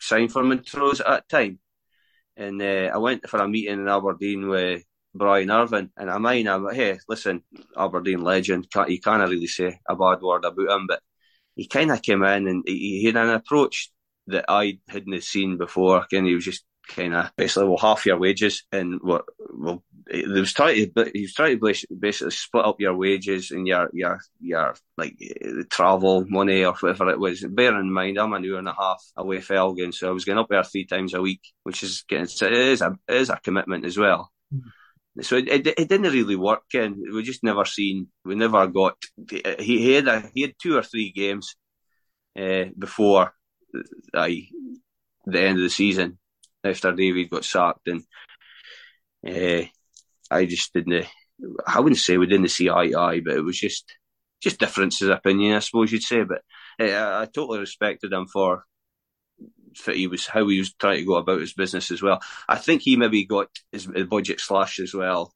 sign for Montrose at that time, and uh, I went for a meeting in Aberdeen with Brian Irvine. And I mean, I'm hey, listen, Aberdeen legend, can't, you can't really say a bad word about him, but he kind of came in and he, he, had an approach that I hadn't seen before. And he was just kind of basically, well, half your wages and what, well, he was trying to, he was trying to basically split up your wages and your, your, your, like, travel money or whatever it was. Bear in mind, I'm an hour and a half away from Elgin, so I was going up there three times a week, which is getting, it is a, it is a commitment as well. Mm-hmm. So it, it, it, didn't really work, and we just never seen. We never got. He, he had a, he had two or three games uh, before I, the end of the season after David got sacked, and uh, I just didn't. I wouldn't say we didn't see eye to eye, but it was just just differences of opinion, I suppose you'd say. But uh, I totally respected him for that he was how he was trying to go about his business as well. I think he maybe got his, budget slashed as well,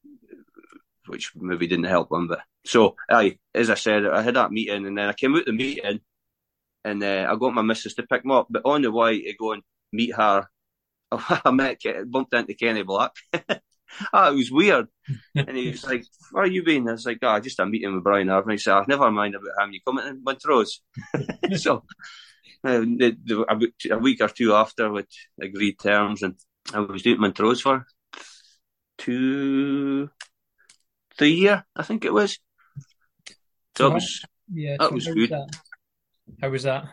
which maybe didn't help him. But so, I as I said, I had that meeting, and then I came out the meeting, and uh, I got my missus to pick me up. But on the way to go and meet her, I met bumped into Kenny Black. oh, it was weird. and he was like, Where are you been? I was like, Oh, just a meeting with Brian Irvine. He said, oh, Never mind about him. You coming in Montrose? so uh, a week or two after, which agreed terms, and I was doing Montrose for two, three year, I think it was. So, that was, yeah, that was good. That. How was that?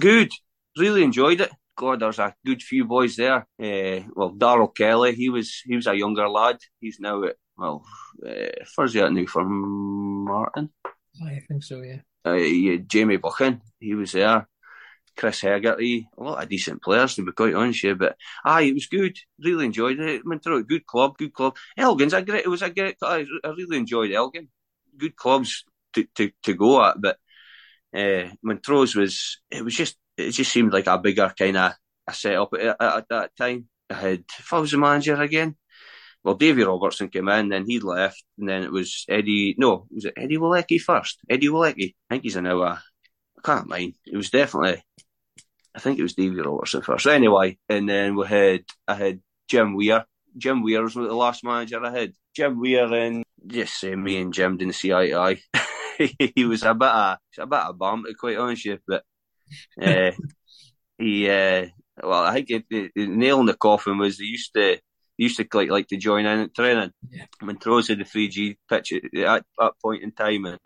Good. Really enjoyed it. God, there's a good few boys there. Uh, well, Daryl Kelly, he was he was a younger lad. He's now at well, uh, he at now Formartine? I think so, yeah. Uh, yeah, Jamie Buchan, he was there. Chris Hegarty, a lot of decent players to be quite honest, yeah. But aye, it was good. Really enjoyed it. A good club, good club. Elgin's a great. It was a great. I, really enjoyed Elgin. Good clubs to, to, to go at, but uh, Montrose was. It was just. It just seemed like a bigger kind of a setup at, at, at that time. I had. If I was the manager again, well, Davy Robertson came in, then he left, and then it was Eddie. No, was it Eddie Walecki first? Eddie Walecki. I think he's a now. I can't mind. It was definitely. I think it was Davy Robertson first. Anyway, and then we had I had Jim Weir. Jim Weir was the last manager I had. Jim Weir and just say me and Jim didn't see eye to eye. he was a bit of a bit of a bum to quite honest with you, but uh, he uh, well I think it, the nail in the coffin was they used to used to like like to join in at training. Yeah. Montrose had the three G pitch at, at that point in time, and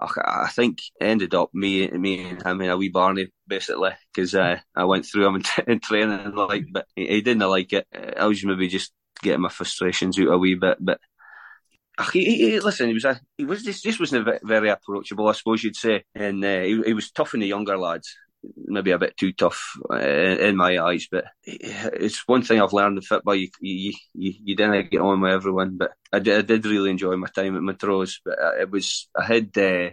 I, think ended up me me and him in a wee Barney basically because uh, I went through him in, in training like, but he, he, didn't like it. I was maybe just getting my frustrations out a wee bit, but. He, he, listen, he was a, he was this, this wasn't very approachable, I suppose you'd say, and uh, he, he was tough on the younger lads maybe a bit too tough uh, in my eyes. But it's one thing I've learned in football. You you you, you didn't get on with everyone, but I did, I did really enjoy my time at Montrose. But uh, it was I had uh,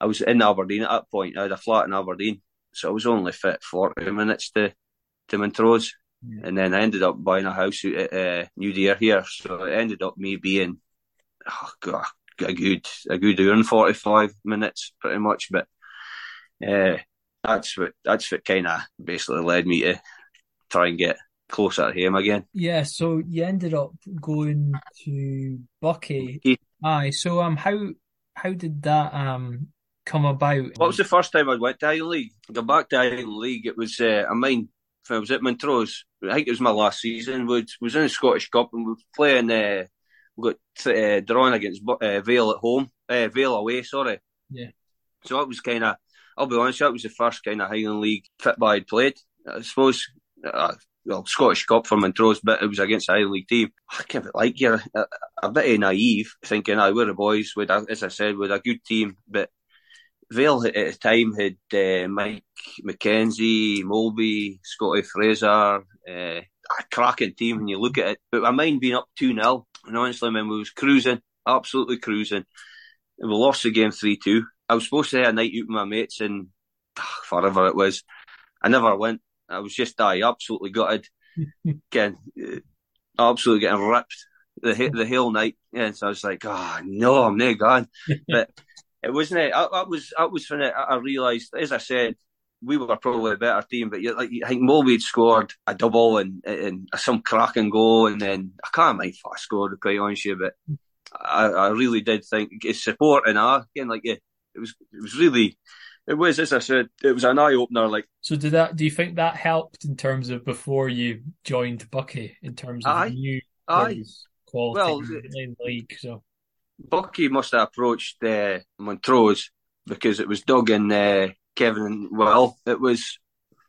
I was in Aberdeen at that point. I had a flat in Aberdeen, so I was only fit forty minutes to to Montrose. Yeah. And then I ended up buying a house at uh, New Deer here, so it ended up me being oh God, a good a good hour and forty five minutes, pretty much. But uh, that's what that's what kind of basically led me to try and get closer to him again. Yeah, so you ended up going to Buckie. Yeah. Aye, so um, how how did that um come about? What was the first time I went to Highland League? I got back to League. It was uh, I mean, I was at Montrose. I think it was my last season. We was in the Scottish Cup and we were playing. Uh, we got uh, drawn against uh, Vale at home, uh, Vale away. Sorry. Yeah. So that was kind of I'll be honest, that was the first kind of Highland League football I'd played. I suppose, uh, well, Scottish Cup for Montrose, but it was against a Highland League team. I give it like you're a, a bit naive, thinking, I we're the boys with, a, as I said, with a good team, but Vale at the time had uh, Mike McKenzie, Molby, Scotty Fraser, uh, a cracking team when you look at it. But my mind being up 2 0, and honestly, when we was cruising, absolutely cruising, and we lost the game 3 2. I was supposed to have a night out with my mates and ah, forever it was. I never went. I was just I absolutely gutted. getting uh, absolutely getting ripped the the whole night. Yeah, so I was like, oh no, I'm not gone. but it wasn't it. That was that was when I realised, as I said, we were probably a better team. But you like, I think Mulvey scored a double and, and some cracking goal, and then I can't mind if I scored. To quite honest, you, but I, I really did think it's support and I again like yeah it was it was really it was as I said it was an eye opener. Like so, did that? Do you think that helped in terms of before you joined Buckie in terms of aye, new aye. quality well, in the league? So Buckie must have approached uh, Montrose because it was Doug and uh, Kevin and Will. It was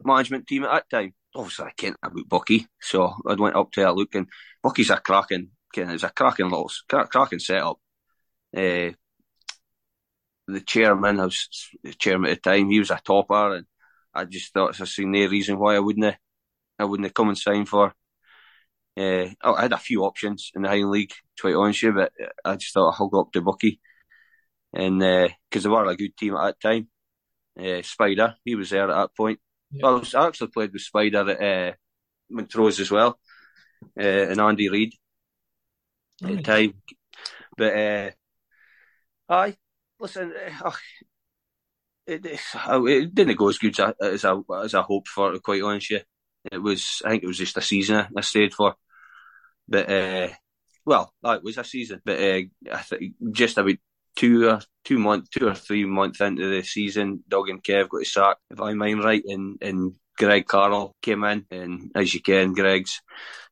management team at that time. Obviously, I can't about Buckie, so I went up to a look, and Buckie's a cracking, it's a cracking little, cracking setup. Uh, the chairman, I was the chairman at the time, he was a topper, and I just thought I seen no reason why I wouldn't have, I wouldn't have come and signed for. Uh, I had a few options in the Highland League, to be honest with you, but I just thought I'll go up to Buckie, and because uh, they were a good team at that time. Uh, Spider, he was there at that point. Yeah. Well, I, was, I, actually played with Spider at uh, Montrose as well, uh, and Andy Reid at the time. But uh, aye, listen, uh, it, it, it, didn't go as good as I, as I, as I hoped for, to quite honest. Yeah. It was, I think it was just a season I stayed for. But, uh, well, that was a season. But uh, I think just about two or two month, two or three months into the season, Doug and Kev got sacked, if I mind right, and, and Greg Carroll came in. And as you can, Greg's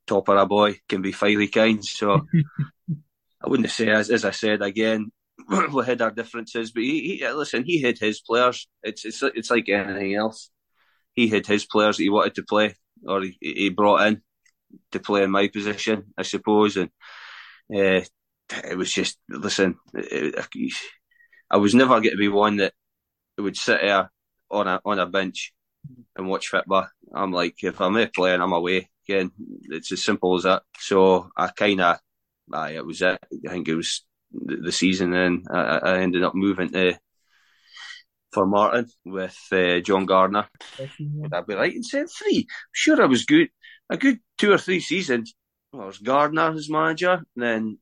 top of a boy can be fiery kind. So I wouldn't say, as, as I said again, we had our differences, but he, he listen, he had his players. It's it's it's like anything else. He had his players that he wanted to play, or he, he brought in to play in my position, I suppose. And uh, it was just listen. It, I was never going to be one that would sit there on a on a bench and watch football. I'm like, if I'm there playing, I'm away. Again, it's as simple as that. So I kind of, it was it. I think it was the, season, and I, I, ended up moving to Formartine with uh, John Gardner. Would I be right in saying three? Sure, I was good. A good two or three seasons. Well, I was Gardner as manager, then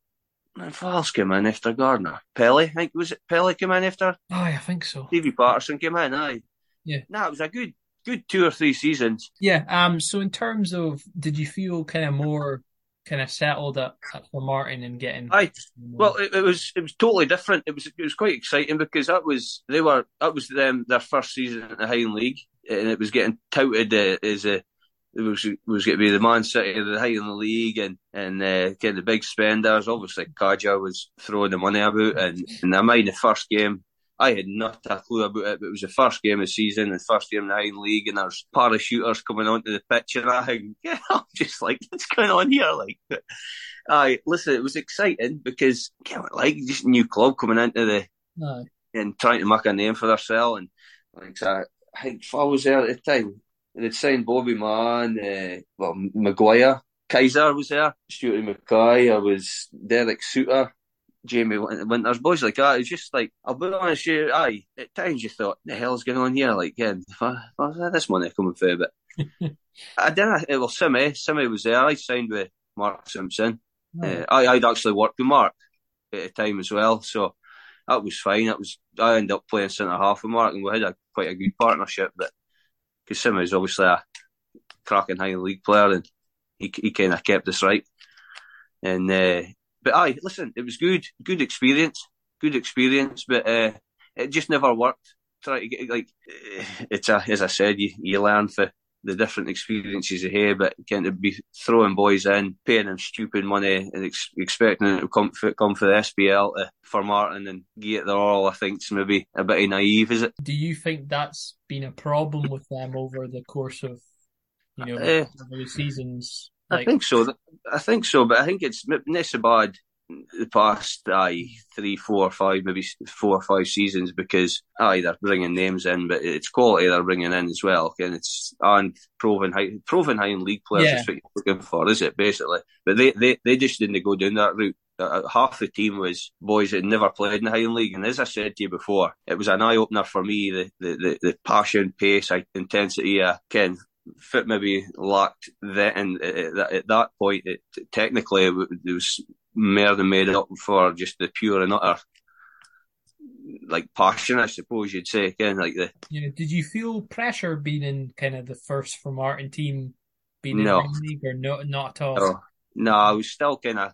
and else came in after Gardner? Pelly, I think was it Pelly came in after? Oh, I think so. Stevie Patterson came in, aye. Yeah. No, it was a good good two or three seasons. Yeah. Um. So in terms of, did you feel kind of more kind of settled at, at Martin and getting? I well, it, it, was it was totally different. It was it was quite exciting because that was they were that was them their first season in the Highland League, and it was getting touted uh, as a it was it was going to be the Man City of the Highland League and and uh, getting the big spenders. Obviously, Kaja was throwing the money about, and and I mind the first game I had not a clue about it, but it was the first game of the season, the first game in the Highland League, and there's parachuters coming onto the pitch, and I think, yeah, I'm just like, what's going on here? Like, I listen, it was exciting because, yeah, like, just a new club coming into the, no. and trying to make a name for themselves, and like, so I think if I was there at the time, they'd signed Bobby Mann, uh, well, Maguire, Kaiser was there, Stuart Mackay, I was Derek Suter, Jamie Winters, boys like that. It's just like, I'll be honest, with you, aye, at times you thought, the hell's going on here? Like, yeah, if I, if this money coming through, but I didn't, well, Simi, Simi was there. I signed with Mark Simpson. Uh, I, I'd actually worked with Mark at the time as well, so that was fine. That was, I ended up playing centre half with Mark, and we had a, quite a good partnership, but because Simi is obviously a cracking high league player, and he, he kind of kept us right. And uh, but aye, listen, it was good, good experience, good experience, but uh, it just never worked. Try to get like it's a, as I said, you you learn for the different experiences you but kind to be throwing boys in, paying them stupid money, and ex- expecting them to come for, come for the SPL to, Formartine and get their all. I think it's maybe a bit naive, is it? Do you think that's been a problem with them over the course of you know uh, the seasons? Like... I think so. I think so, but I think it's not so bad the past aye three, four, five, maybe four or five seasons because aye they're bringing names in, but it's quality they're bringing in as well, and it's and proven high, proven high in league players yeah. is what you're looking for, is it basically? But they, they, they just didn't go down that route. Uh, half the team was boys that never played in the Highland League, and as I said to you before, it was an eye opener for me. The, the the, the passion, pace, intensity. Uh, Ken fit maybe lacked that, and at that point, it, technically, it was more than made up for just the pure and utter like passion, I suppose you'd say. Again, like the yeah. Did you feel pressure being in kind of the first Formartine team, being no. in the league, or no, not at all? No, no I was still kind of.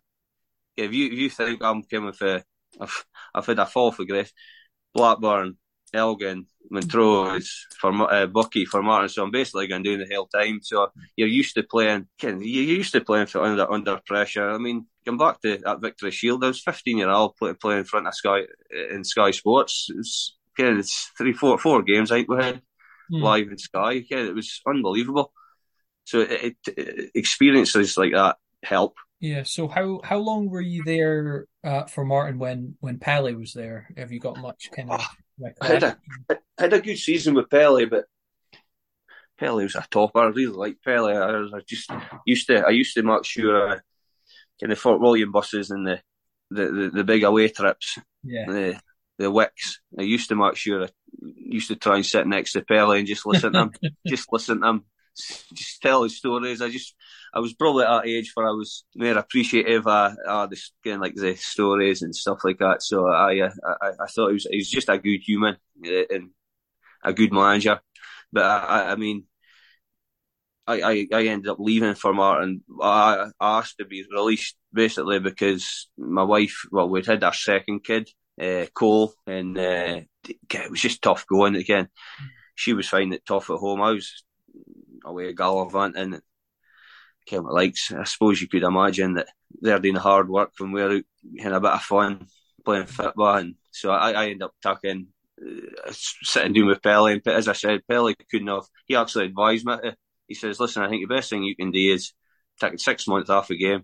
If you if you think I'm coming for, I've, I've had a fall for Griff, Blackburn, Elgin, Montrose for uh, Buckie Formartine. So I'm basically going doing the whole time. So you're used to playing. You're used to playing for under under pressure. I mean, come back to that Victory Shield. I was 15 year old playing play in front of Sky in Sky Sports. It's, yeah, it's three, four, four games I think we had mm. live in Sky. Yeah, it was unbelievable. So it, it, experiences like that help. Yeah. So how how long were you there uh, Formartine when when Pele was there? Have you got much kind of? I had a I had a good season with Pele, but Pele was a topper. I really liked Pele. I, was, I just used to I used to make sure uh, in the Fort William buses and the the, the, the big away trips. Yeah. The the Wicks. I used to make sure I used to try and sit next to Pele and just listen to him. just listen to him. Just tell his stories. I just I was probably at that age where I was more appreciative of uh, the kind of like the stories and stuff like that. So I I, I thought he was he was just a good human uh, and a good manager. But I, I mean, I, I, I ended up leaving Formartine. I, I asked to be released basically because my wife, well, we'd had our second kid, uh, Cole, and uh, it was just tough going again. She was finding it tough at home. I was away at gallivanting. Came likes. I suppose you could imagine that they're doing hard work when we're out having a bit of fun playing football, and so I, I ended up tucking, uh, sitting down with Pelly. And as I said, Pelly couldn't have. He actually advised me. He says, "Listen, I think the best thing you can do is take six months off a game,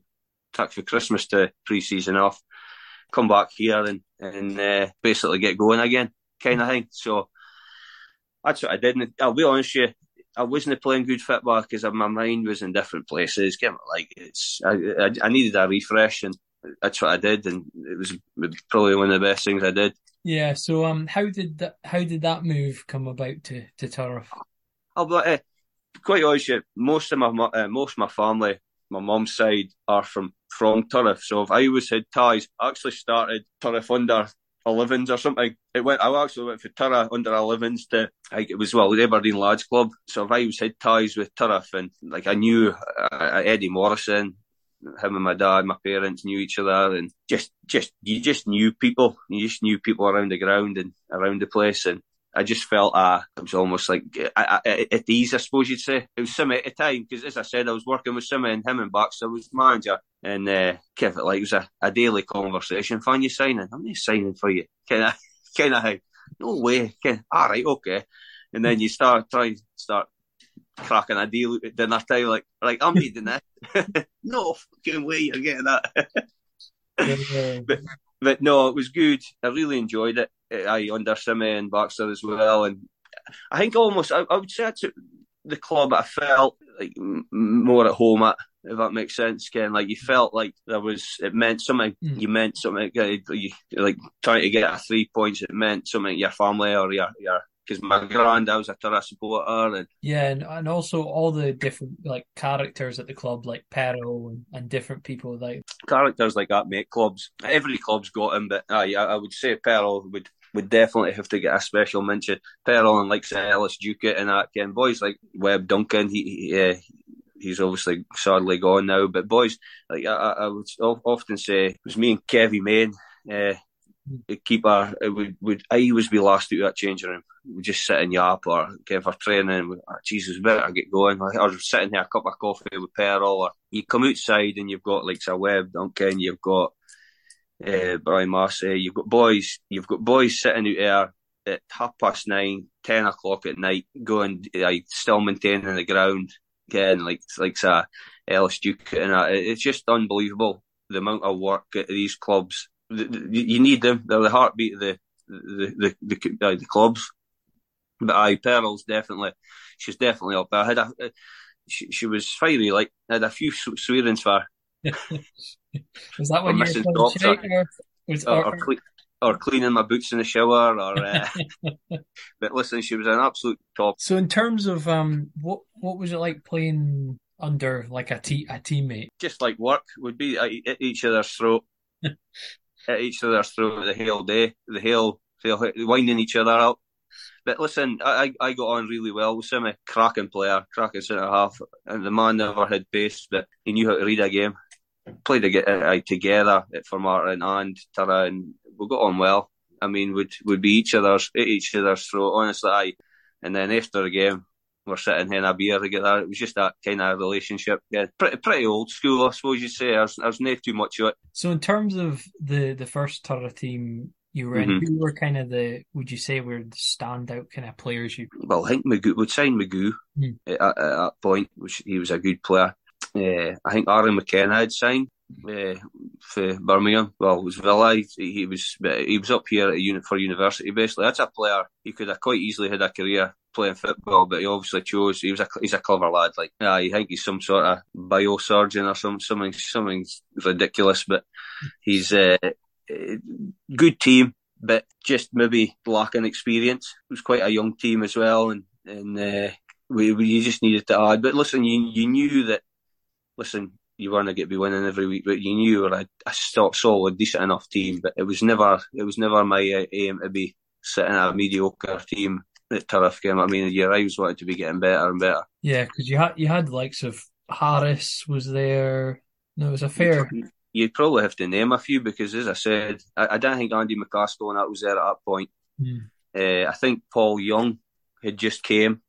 take for Christmas to pre-season off, come back here and and uh, basically get going again, kind of thing." So that's what I did. And I'll be honest with you, I wasn't playing good football because my mind was in different places. Like it's, I, I, I needed a refresh, and that's what I did, and it was probably one of the best things I did. Yeah. So, um, how did that how did that move come about to to? I'll be uh, quite honest. Most of my uh, most of my family, my mum's side, are from from Turriff. So if I always had ties, I actually started Turriff under 11s or something. It went. I actually went for Turriff under 11s to. Like, it was well the Aberdeen Lads Club. So if I was had ties with Turriff and like I knew uh, Eddie Morrison, him and my dad, my parents knew each other, and just just you just knew people. You just knew people around the ground and around the place, and I just felt uh, it was almost like at ease, I suppose you'd say. It was Simmy at the time because, as I said, I was working with Simmy and him and Baxter was manager, and uh, kept it like it was a, a daily conversation. Fan you signing? I'm not signing for you. Kind of, kind of. No way. Kinda, all right, okay. And then you start trying start cracking a deal at dinner time, like, like I'm needing that. no fucking way you're getting that. but, but no, it was good. I really enjoyed it. I under Simmy and Baxter as well, and I think almost I, I would say it's the club I felt like more at home at. If that makes sense, Ken. Like you felt like there was, it meant something. Mm. You meant something. You, like trying to get a three points. It meant something. Your family or your your because my granddad was a Turriff supporter, and yeah, and, and also all the different like characters at the club, like Perro and, and different people like characters like that make clubs. Every club's got him, but uh, yeah, I would say Perro would would definitely have to get a special mention. Perro and like Ellis Duke and that Ken boys like Webb Duncan. He, he uh, he's obviously sadly gone now, but boys like I, I would often say it was me and Kevy Main. Uh, the keeper it would, would I always be last out that changing room. We just sit and yap or get for training. Oh, Jesus, better I get going. I or sitting here, a cup of coffee with Perro. Or you come outside and you've got like a Webb Duncan, you've got uh, Brian Massey. You've got boys. You've got boys sitting out there at half past nine, ten o'clock at night, going like still maintaining the ground. Again, like like uh, Ellis Duke and. It's just unbelievable the amount of work at these clubs. You need them. They're the heartbeat of the the the, the, the, the clubs. But I, Pearl's definitely, she's definitely up. I had a, she, she was fiery. Like I had a few swearings for was that when you were shake, or, was, or, or, or, or, cleaning my boots in the shower? Or uh, but listen, she was an absolute top. So in terms of um, what what was it like playing under like a te- a teammate? Just like work would be at each other's throat, at each other's throat the whole day, the whole, the winding each other up. But listen, I, I got on really well with him. A cracking player, cracking centre half, and the man never had pace, but he knew how to read a game played uh, together Formartine and Tara, and we got on well. I mean, would would be each other's each other's throat. Honestly, I. And then after the game, we're sitting having a beer together. It was just that kind of relationship. Yeah, pretty pretty old school, I suppose you'd say. There's there's not too much of it. So in terms of the the first Tara team you were in, mm-hmm. who were kind of the would you say were the standout kind of players you? Well, I think Magoo would sign Magoo mm. at, at, that point, which he was a good player. Uh, I think Aaron McKenna had signed uh, for Birmingham. Well, it was Villa. He, he, was he was up here at unit for university. Basically, that's a player he could have quite easily had a career playing football, but he obviously chose. He was a he's a clever lad. Like yeah, I think he's some sort of biosurgeon or some something something ridiculous. But he's a uh, good team, but just maybe lacking experience. It was quite a young team as well, and and uh, we, we you just needed to add. But listen, you you knew that listen, you weren't going to be winning every week, but you knew you were a, a solid, decent enough team. But it was never, it was never my uh, aim to be sitting at a mediocre team at Turriff game. I mean, year I was wanted to be getting better and better. Yeah, because you had you had the likes of Harris was there. No, it was a fair. You'd probably have to name a few because, as I said, I, I don't think Andy McCaskill and that was there at that point. Mm. Uh, I think Paul Young had just came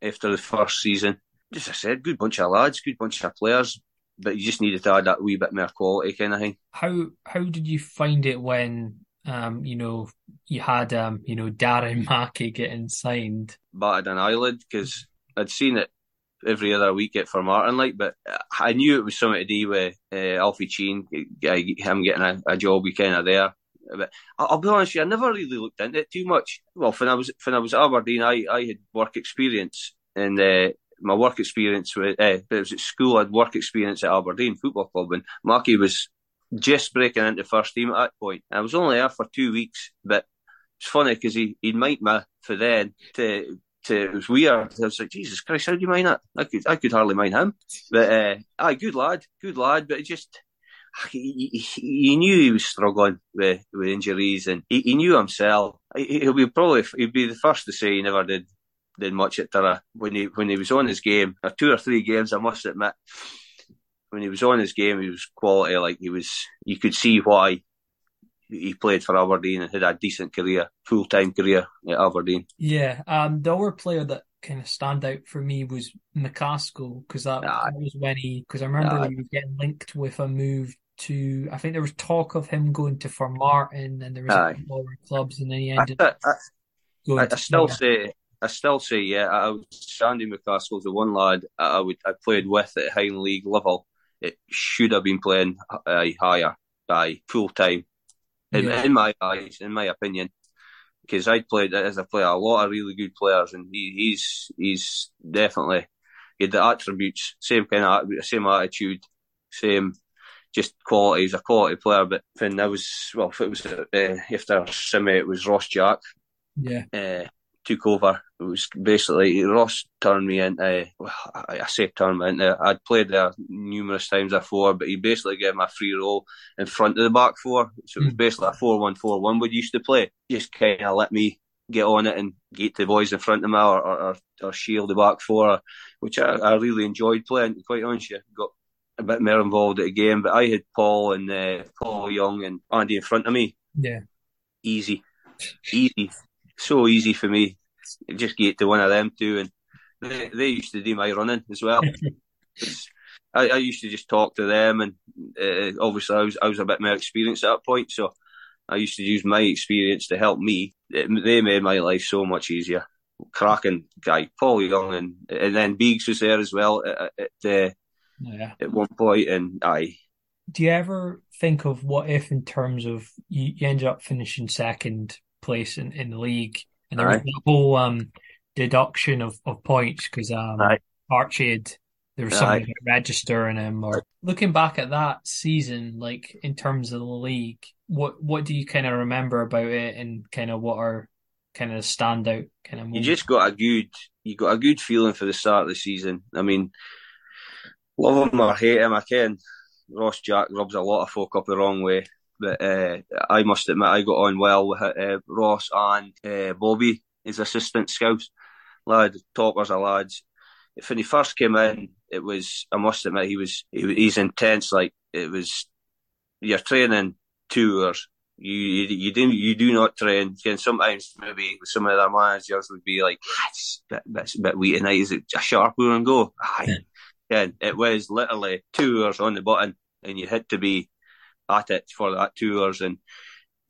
after the first season as I said, good bunch of lads, good bunch of players. but you just needed to add that wee bit more quality kind of thing. How how did you find it when um, you know, you had um, you know, Darren Mackie getting signed? Batted an eyelid because I'd seen it every other week at Formartine, like, but I knew it was something to do with uh, Alfie Cheen, him getting a, a job we kind of there. But I'll be honest, you, I never really looked into it too much. Well, when I was when I was at Aberdeen, I, I had work experience, and uh, my work experience with uh, it was at school. I had work experience at Aberdeen Football Club, and Mackie was just breaking into first team at that point. I was only there for two weeks, but it's funny because he he'd might me for then to to, it was weird. I was like, Jesus Christ, how do you mind that? I could, I could hardly mind him. But, uh, good lad, good lad, but it just, he, he, he, knew he was struggling with, with injuries and he, he knew himself. He'll be probably, he'd be the first to say he never did, did much at Tara. When he, when he was on his game, or two or three games, I must admit, when he was on his game, he was quality. Like he was, you could see why he played for Aberdeen and had a decent career, full time career at Aberdeen. Yeah, um, the other player that kind of stand out for me was McCaskill because that, that, was when he because I remember he was getting linked with a move to I think there was talk of him going to Formartine and there was a couple other clubs and then he ended. I, I, I, I still say. I still say, yeah, I was Sandy McCaskill's the one lad I would I played with at high League level. It should have been playing uh, higher by full time in, yeah. in my eyes, in my opinion. Because I played as a player, a lot of really good players, and he, he's he's definitely he had the attributes, same kind of same attitude, same just quality. He's a quality player. But then I was well, if it was uh, after Simi, it was Ross Jack. Yeah. Uh, took over. It was basically Ross turned me into. Well, I say turned me into. I'd played there numerous times before, but he basically gave me a free role in front of the back four. So it was hmm. basically a four-one-four-one. We used to play. Just kind of let me get on it and get the boys in front of me or, or, or shield the back four, which I, I really enjoyed playing. Quite honestly, got a bit more involved at the game. But I had Paul and uh, Paul Young and Andy in front of me. Yeah, easy, easy so easy for me. Just get to one of them too, and they, they used to do my running as well. I, I, used to just talk to them, and uh, obviously I was I was a bit more experienced at that point, so I used to use my experience to help me. It, they made my life so much easier. Cracking guy, Paul Young, and and then Biggs was there as well at, at, uh, yeah. at one point, and I. Do you ever think of what if, in terms of you, you ended up finishing second place in, in the league. And there right. was the whole um, deduction of, of points because um, right. Archie had there was something registering him. Or looking back at that season, like in terms of the league, what what do you kind of remember about it, and kind of what are kind of standout kind of? Moments? You just got a good, you got a good feeling for the start of the season. I mean, love him or hate him, I can. Ross Jack rubs a lot of folk up the wrong way. But uh, I must admit, I got on well with uh, Ross and uh, Bobby, his assistant scouts. Lad, toppers of lads. When he first came in, it was, I must admit, he was, he, he's intense. Like, it was, you're training two hours. You, you, you do you do not train. And sometimes maybe some of their managers would be like, ah, it's a bit, bit, a bit weak tonight. Is it a sharp and go? Aye. Yeah, it was literally two hours on the button, and you had to be at it for that two hours and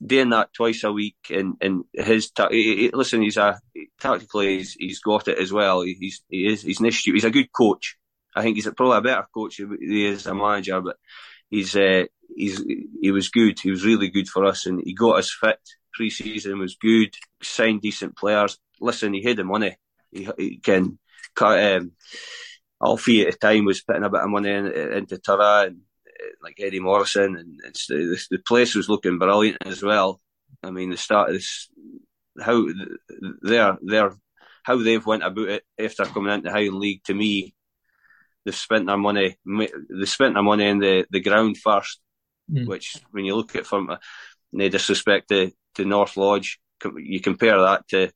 doing that twice a week and and his ta- he, he, listen he's a tactically he's, he's got it as well. He's he is he's an issue. He's a good coach. I think he's probably a better coach than he is a manager but he's uh, he's he was good. He was really good for us and he got us fit. Pre-season was good. Signed decent players. Listen he had the money. He, he can cut um, Alfie at the time was putting a bit of money in, into Tara and like Eddie Morrison, and it's the, the place was looking brilliant as well. I mean, the start of this, how they're they're how they've went about it after coming into Highland League. To me, they've spent their money. They spent their money in the, the ground first, mm. which when you look at from no disrespect to, to North Lodge, you compare that to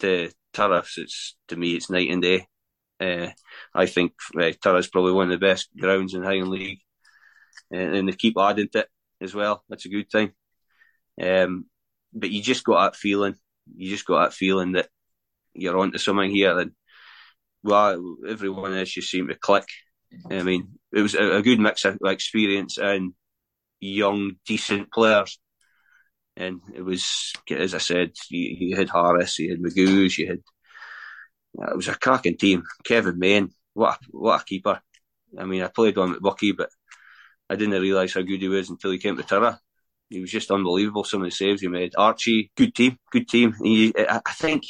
to Tariffs. It's to me, it's night and day. Uh, I think uh, Tara's probably one of the best grounds in Highland League and, and they keep adding to it as well. That's a good thing. Um, but you just got that feeling. You just got that feeling that you're onto something here, and well, everyone else you seem to click. I mean, it was a, a good mix of experience and young, decent players. And it was, as I said, you, you had Harris, you had Magoo's, you had. It was a cracking team. Kevin Main, what a, what a keeper! I mean, I played on at Buckie, but I didn't realise how good he was until he came to Tara. He was just unbelievable. Some of the saves he made. Archie, good team, good team. He, I think,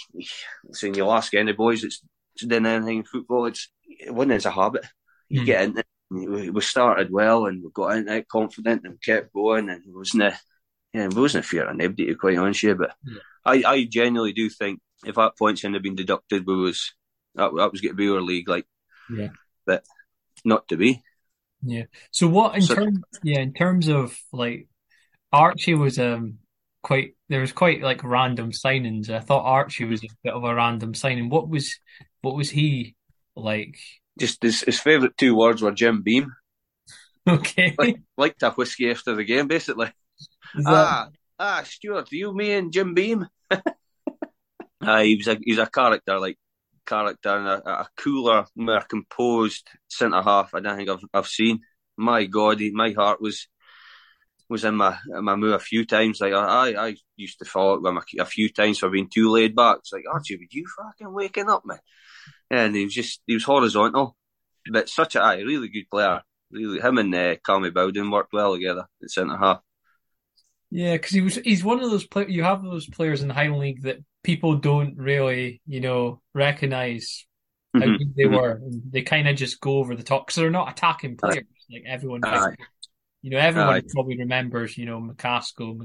saying you'll ask any boys that's done anything in football, it's winning is a habit. You mm. get in it. We started well and we got into it confident and kept going and it wasn't a, yeah, it wasn't a fear of anybody to quite honest you, but yeah. I, I genuinely do think if that points hadn't been deducted, we was that, that was going to be our league, like, yeah, but not to be. Yeah. So what in so, terms, yeah, in terms of like Archie was um quite there was quite like random signings. I thought Archie was a bit of a random signing. What was what was he like? Just his, his favourite two words were Jim Beam. Okay. Like, like to whiskey after the game, basically. That... Ah, ah, Stuart, you, me, and Jim Beam. ah, he was a he's a character, like character, and a, a cooler, more composed centre half. I don't think I've I've seen. My God, he, my heart was was in my in my mood a few times. Like I, I used to fall him a, a, few times for being too laid back. It's like Archie, would you fucking waking up, man? And he was just he was horizontal, but such a really good player. Really, him and uh, Calmy Bowden worked well together at centre half. Yeah, because he was he's one of those players. You have those players in the Highland League that people don't really, you know, recognize how mm-hmm. good they mm-hmm. were. They kind of just go over the top because they're not attacking players like everyone. You know, everyone probably remembers, you know, McCaskill.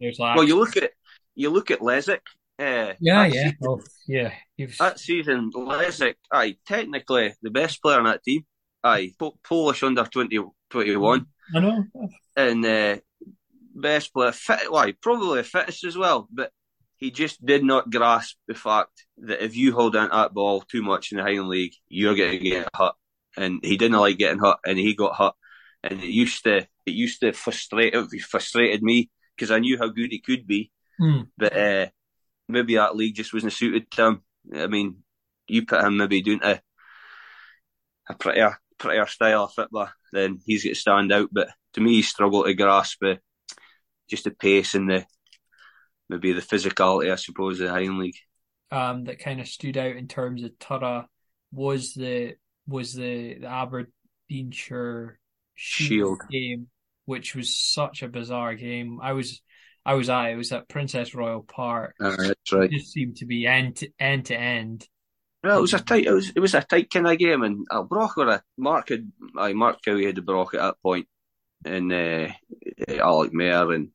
There's well, you look at you look at Lezick. Uh, yeah, yeah, oh, yeah. Was... That season, Lezick, aye, technically the best player on that team. Aye, Polish under 20, 21. I know. And uh, best player, fit, why probably fittest as well, but he just did not grasp the fact that if you hold on that ball too much in the Highland League, you're going to get hurt. And he didn't like getting hurt, and he got hurt and it used to it used to frustrate it frustrated me because I knew how good he could be, mm. but uh, maybe that league just wasn't suited to him. I mean, you put him maybe doing a a prettier prettier style of football, then he's going to stand out. But to me, he struggled to grasp uh, just the pace and the maybe the physicality, I suppose, of the Highland League. Um, that kind of stood out in terms of Tara was the was the, the Aberdeenshire Shield game, which was such a bizarre game. I was I was at it was at Princess Royal Park. Oh, that's right. It just seemed to be end to end to end. Well, it was a tight. It was it was a tight kind of game, and uh, Brock or a Mark had, I Mark Cowie had the Brock at that point, and uh, Alec Mayer, and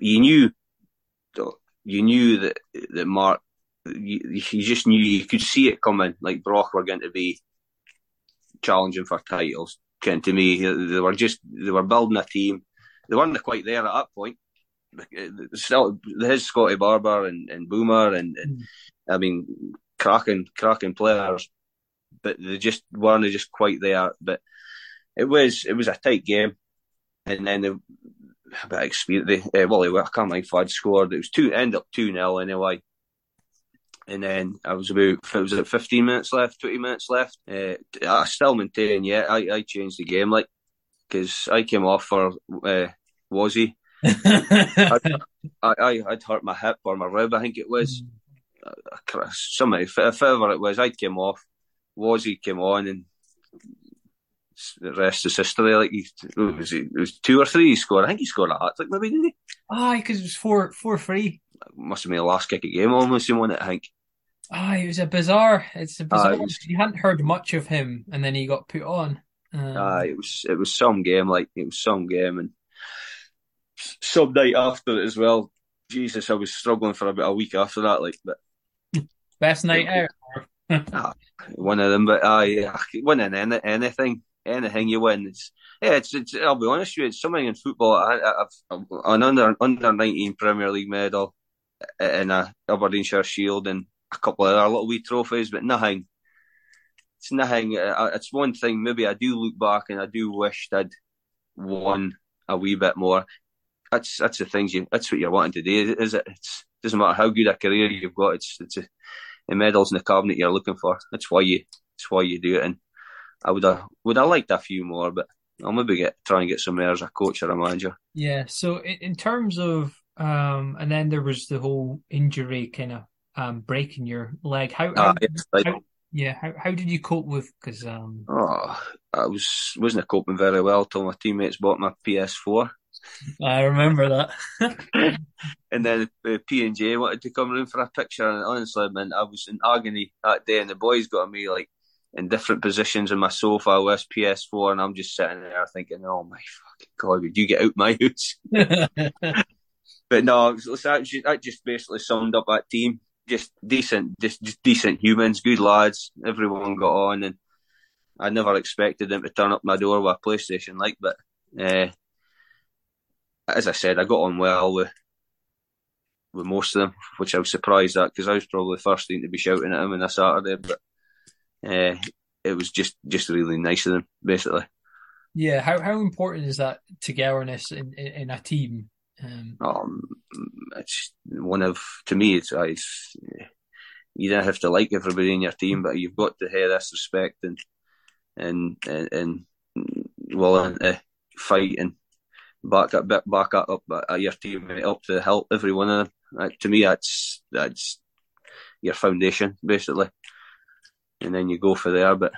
you knew, you knew that that Mark, you, you just knew you could see it coming. Like Brock were going to be challenging for titles to me, they were just they were building a team. They weren't quite there at that point. Still, his Scotty Barber and, and Boomer and, and mm. I mean cracking cracking players, but they just weren't just quite there. But it was it was a tight game, and then the a bit of experience. Uh, well, I can't mind if I'd scored. It was two end up two 0 anyway. And then I was about, it was at 15 minutes left, 20 minutes left. Uh, I still maintain, yeah, I, I changed the game, like, because I came off for uh, Wazzy. I, I, I'd hurt my hip or my rib, I think it was. Mm. Somebody, if ever it was, I came off. Wazzy came on and rest is history. Like he, it was, it was two or three he scored. I think he scored a hat trick, maybe didn't he? Ah, because it was four, four three must have been the last kick of game almost in one it, I think. Ah, it was a bizarre. It's a bizarre. Uh, was, you hadn't heard much of him, and then he got put on. Um, uh, it was it was some game, like it was some game, and some night after it as well. Jesus, I was struggling for about a week after that, like, but best night out. ah, one of them, but I uh, winning any, anything, anything you win, it's yeah, it's, it's I'll be honest with you, it's something in football. I, have an under under nineteen Premier League medal in a Aberdeenshire Shield and a couple of other little wee trophies, but nothing. It's nothing. Uh, it's one thing. Maybe I do look back and I do wish I'd won a wee bit more. That's that's the things you. That's what you're wanting to do, is it? It's doesn't matter how good a career you've got. It's it's a, the medals in the cabinet you're looking for. That's why you. That's why you do it. And I would have would have liked a few more, but I'll maybe get try and get some more as a coach or a manager. Yeah. So in, in terms of um, and then there was the whole injury kind of um breaking your leg. How, how, Ah, yes, like, how yeah how how did you cope with because um oh, I was wasn't coping very well till my teammates bought my PS4, I remember that. and then uh, P and J wanted to come in for a picture, and honestly, man, I was in agony that day, and the boys got me like in different positions on my sofa with PS4, and I'm just sitting there thinking, oh my fucking god, would you get out my house? But no, that just, that just basically summed up that team. Just decent, just, just decent humans, good lads. Everyone got on, and I never expected them to turn up my door with a PlayStation like. But uh, as I said, I got on well with with most of them, which I was surprised at because I was probably the first thing to be shouting at them on a Saturday. But uh, it was just just really nice of them, basically. yeah. How how important is that togetherness in in, in a team? Um, Um, it's one of to me, it's, it's you don't have to like everybody in your team, but you've got to have this respect and and and, and willing to fight and back up back up, up your teammate up to help every one of them. Uh, to me, that's that's your foundation basically, and then you go for there. But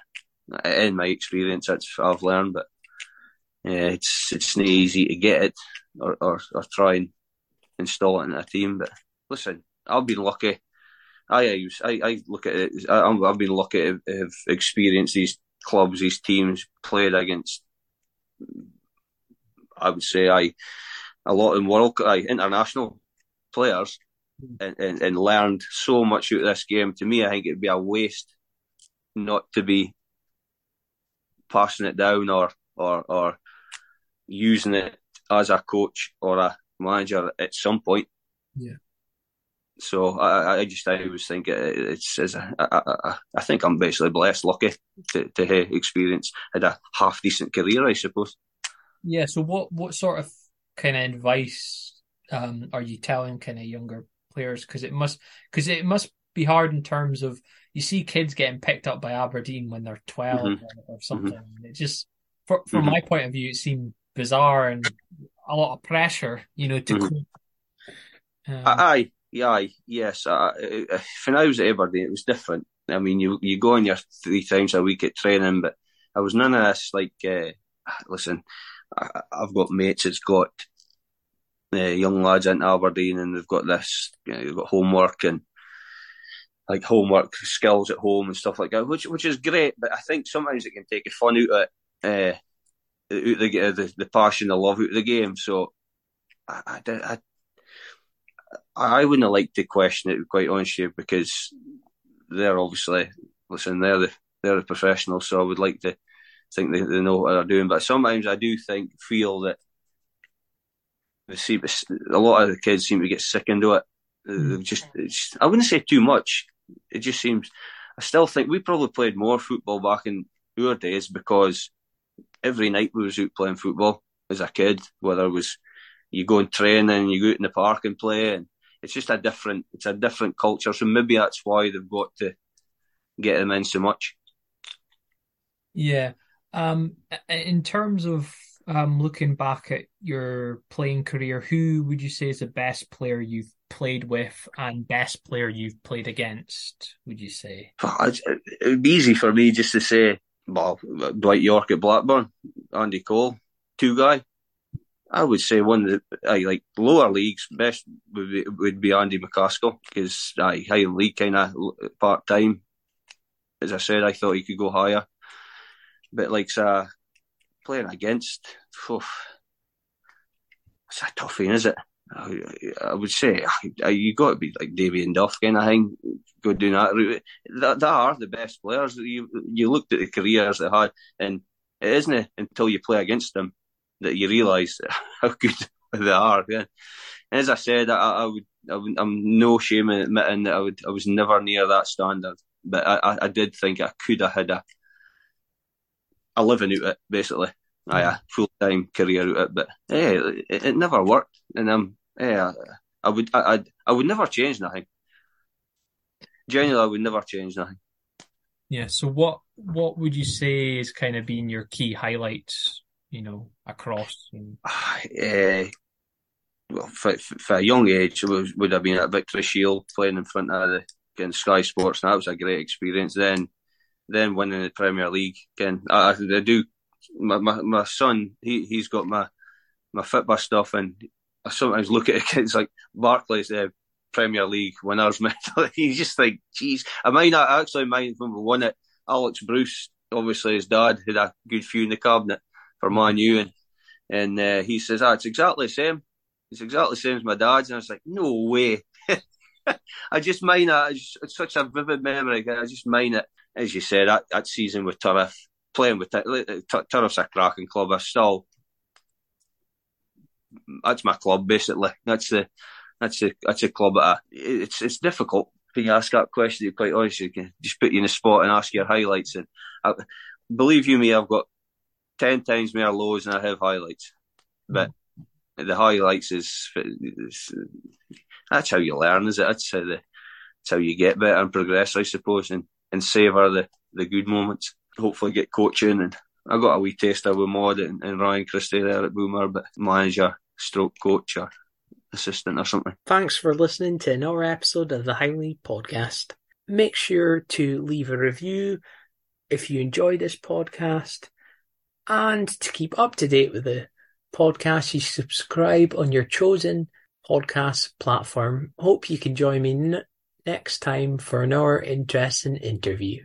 in my experience, that's I've learned, but yeah, it's it's not easy to get it or, or, or try and install it in a team. But listen, I've been lucky. I I, I look at it. I, I've been lucky to have experienced these clubs, these teams, played against. I would say I a lot in world I, international players, hmm. and, and, and learned so much out of this game. To me, I think it'd be a waste not to be passing it down or or or using it as a coach or a manager at some point. Yeah. So I, I just I was thinking it's, it's I, I, I think I'm basically blessed, lucky to to have experience had a half decent career, I suppose. yeah. So what what sort of kind of advice um are you telling kind of younger players? Because it must because it must be hard in terms of you see kids getting picked up by Aberdeen when they're 12 Mhm. or, or something. It just for, from my point of view, it seemed bizarre and a lot of pressure, you know, to Mhm. Um, Aye, yeah, aye, yes. Uh, uh, when I was at Aberdeen, it was different. I mean, you you go in your three times a week at training, but I was none of this. Like, uh, listen, I, I've got mates that's got uh, young lads in Aberdeen, and they've got this. You know, they've got homework and like homework skills at home and stuff like that, which which is great. But I think sometimes it can take the fun out of it, uh, out the, the the passion, the love out of the game. So I, I, I I wouldn't like to question it, quite honestly, because they're obviously listen. They're the they're the professionals, so I would like to think they, they know what they're doing. But sometimes I do think feel that they see a lot of the kids seem to get sick into it. They've just I wouldn't say too much. It just seems. I still think we probably played more football back in our days because every night we was out playing football as a kid, whether it was you go and train and you go out in the park and play and it's just a different it's a different culture. So maybe that's why they've got to get them in so much. Yeah. Um, in terms of um, looking back at your playing career, who would you say is the best player you've played with and best player you've played against? Would you say? It would be easy for me just to say, well, Dwight Yorke at Blackburn, Andy Cole, two guy. I would say one of the like lower leagues best would be, would be Andy McCaskill because uh, Highland League kind of part time. As I said, I thought he could go higher, but like uh, playing against, oof, it's a tough thing, is it? I, would say you got to be like Damien Duff kind of thing. Go down that. That, that are the best players. You you looked at the careers they had, and it isn't until you play against them that you realise how good they are. Yeah. And as I said, I, I would I, I'm no shame in admitting that I would, I was never near that standard, but I, I did think I could have had a, a living out it, basically. Mm. a full time career out of it, but yeah, it, it never worked, and um, yeah, I would, I, I, I would never change nothing. Genuinely, I would never change nothing. Yeah. So what what would you say is kind of been your key highlights, you know, across? And... Uh, well, for, for, a young age, it was, would have been at Victory Shield playing in front of the against Sky Sports, and that was a great experience. Then, then winning the Premier League again, I, I do. My, my, my son, he he's got my my Fitbit stuff, and I sometimes look at it. Like Barclays uh, Premier League winners medal. He's just like, geez, I might not actually mind when we won it. Alex Bruce, obviously his dad, had a good few in the cabinet for Man U, and and uh, he says, ah, it's exactly the same. It's exactly the same as my dad's, and I was like, no way. I just mine it. It's, such a vivid memory. I just mine it. As you said, that, that season with Turriff, playing with Turriff's a cracking club. I still, that's my club basically. That's the, that's a that's a club. That I, it's it's difficult when you ask that question. Quite honestly, you can just put you in a spot and ask your highlights. And I, believe you me, I've got ten times more lows than I have highlights. But the highlights is, is that's how you learn, is it? That's how the that's how you get better and progress, I suppose, and and savor the the good moments. Hopefully, get coaching, and I got a wee taste of with Maud and, and Ryan Christie there at Boomer, but manager, stroke coach, or assistant or something. Thanks for listening to another episode of the Highly Podcast. Make sure to leave a review if you enjoy this podcast, and to keep up to date with the podcast, you subscribe on your chosen podcast platform. Hope you can join me n- next time for another interesting interview.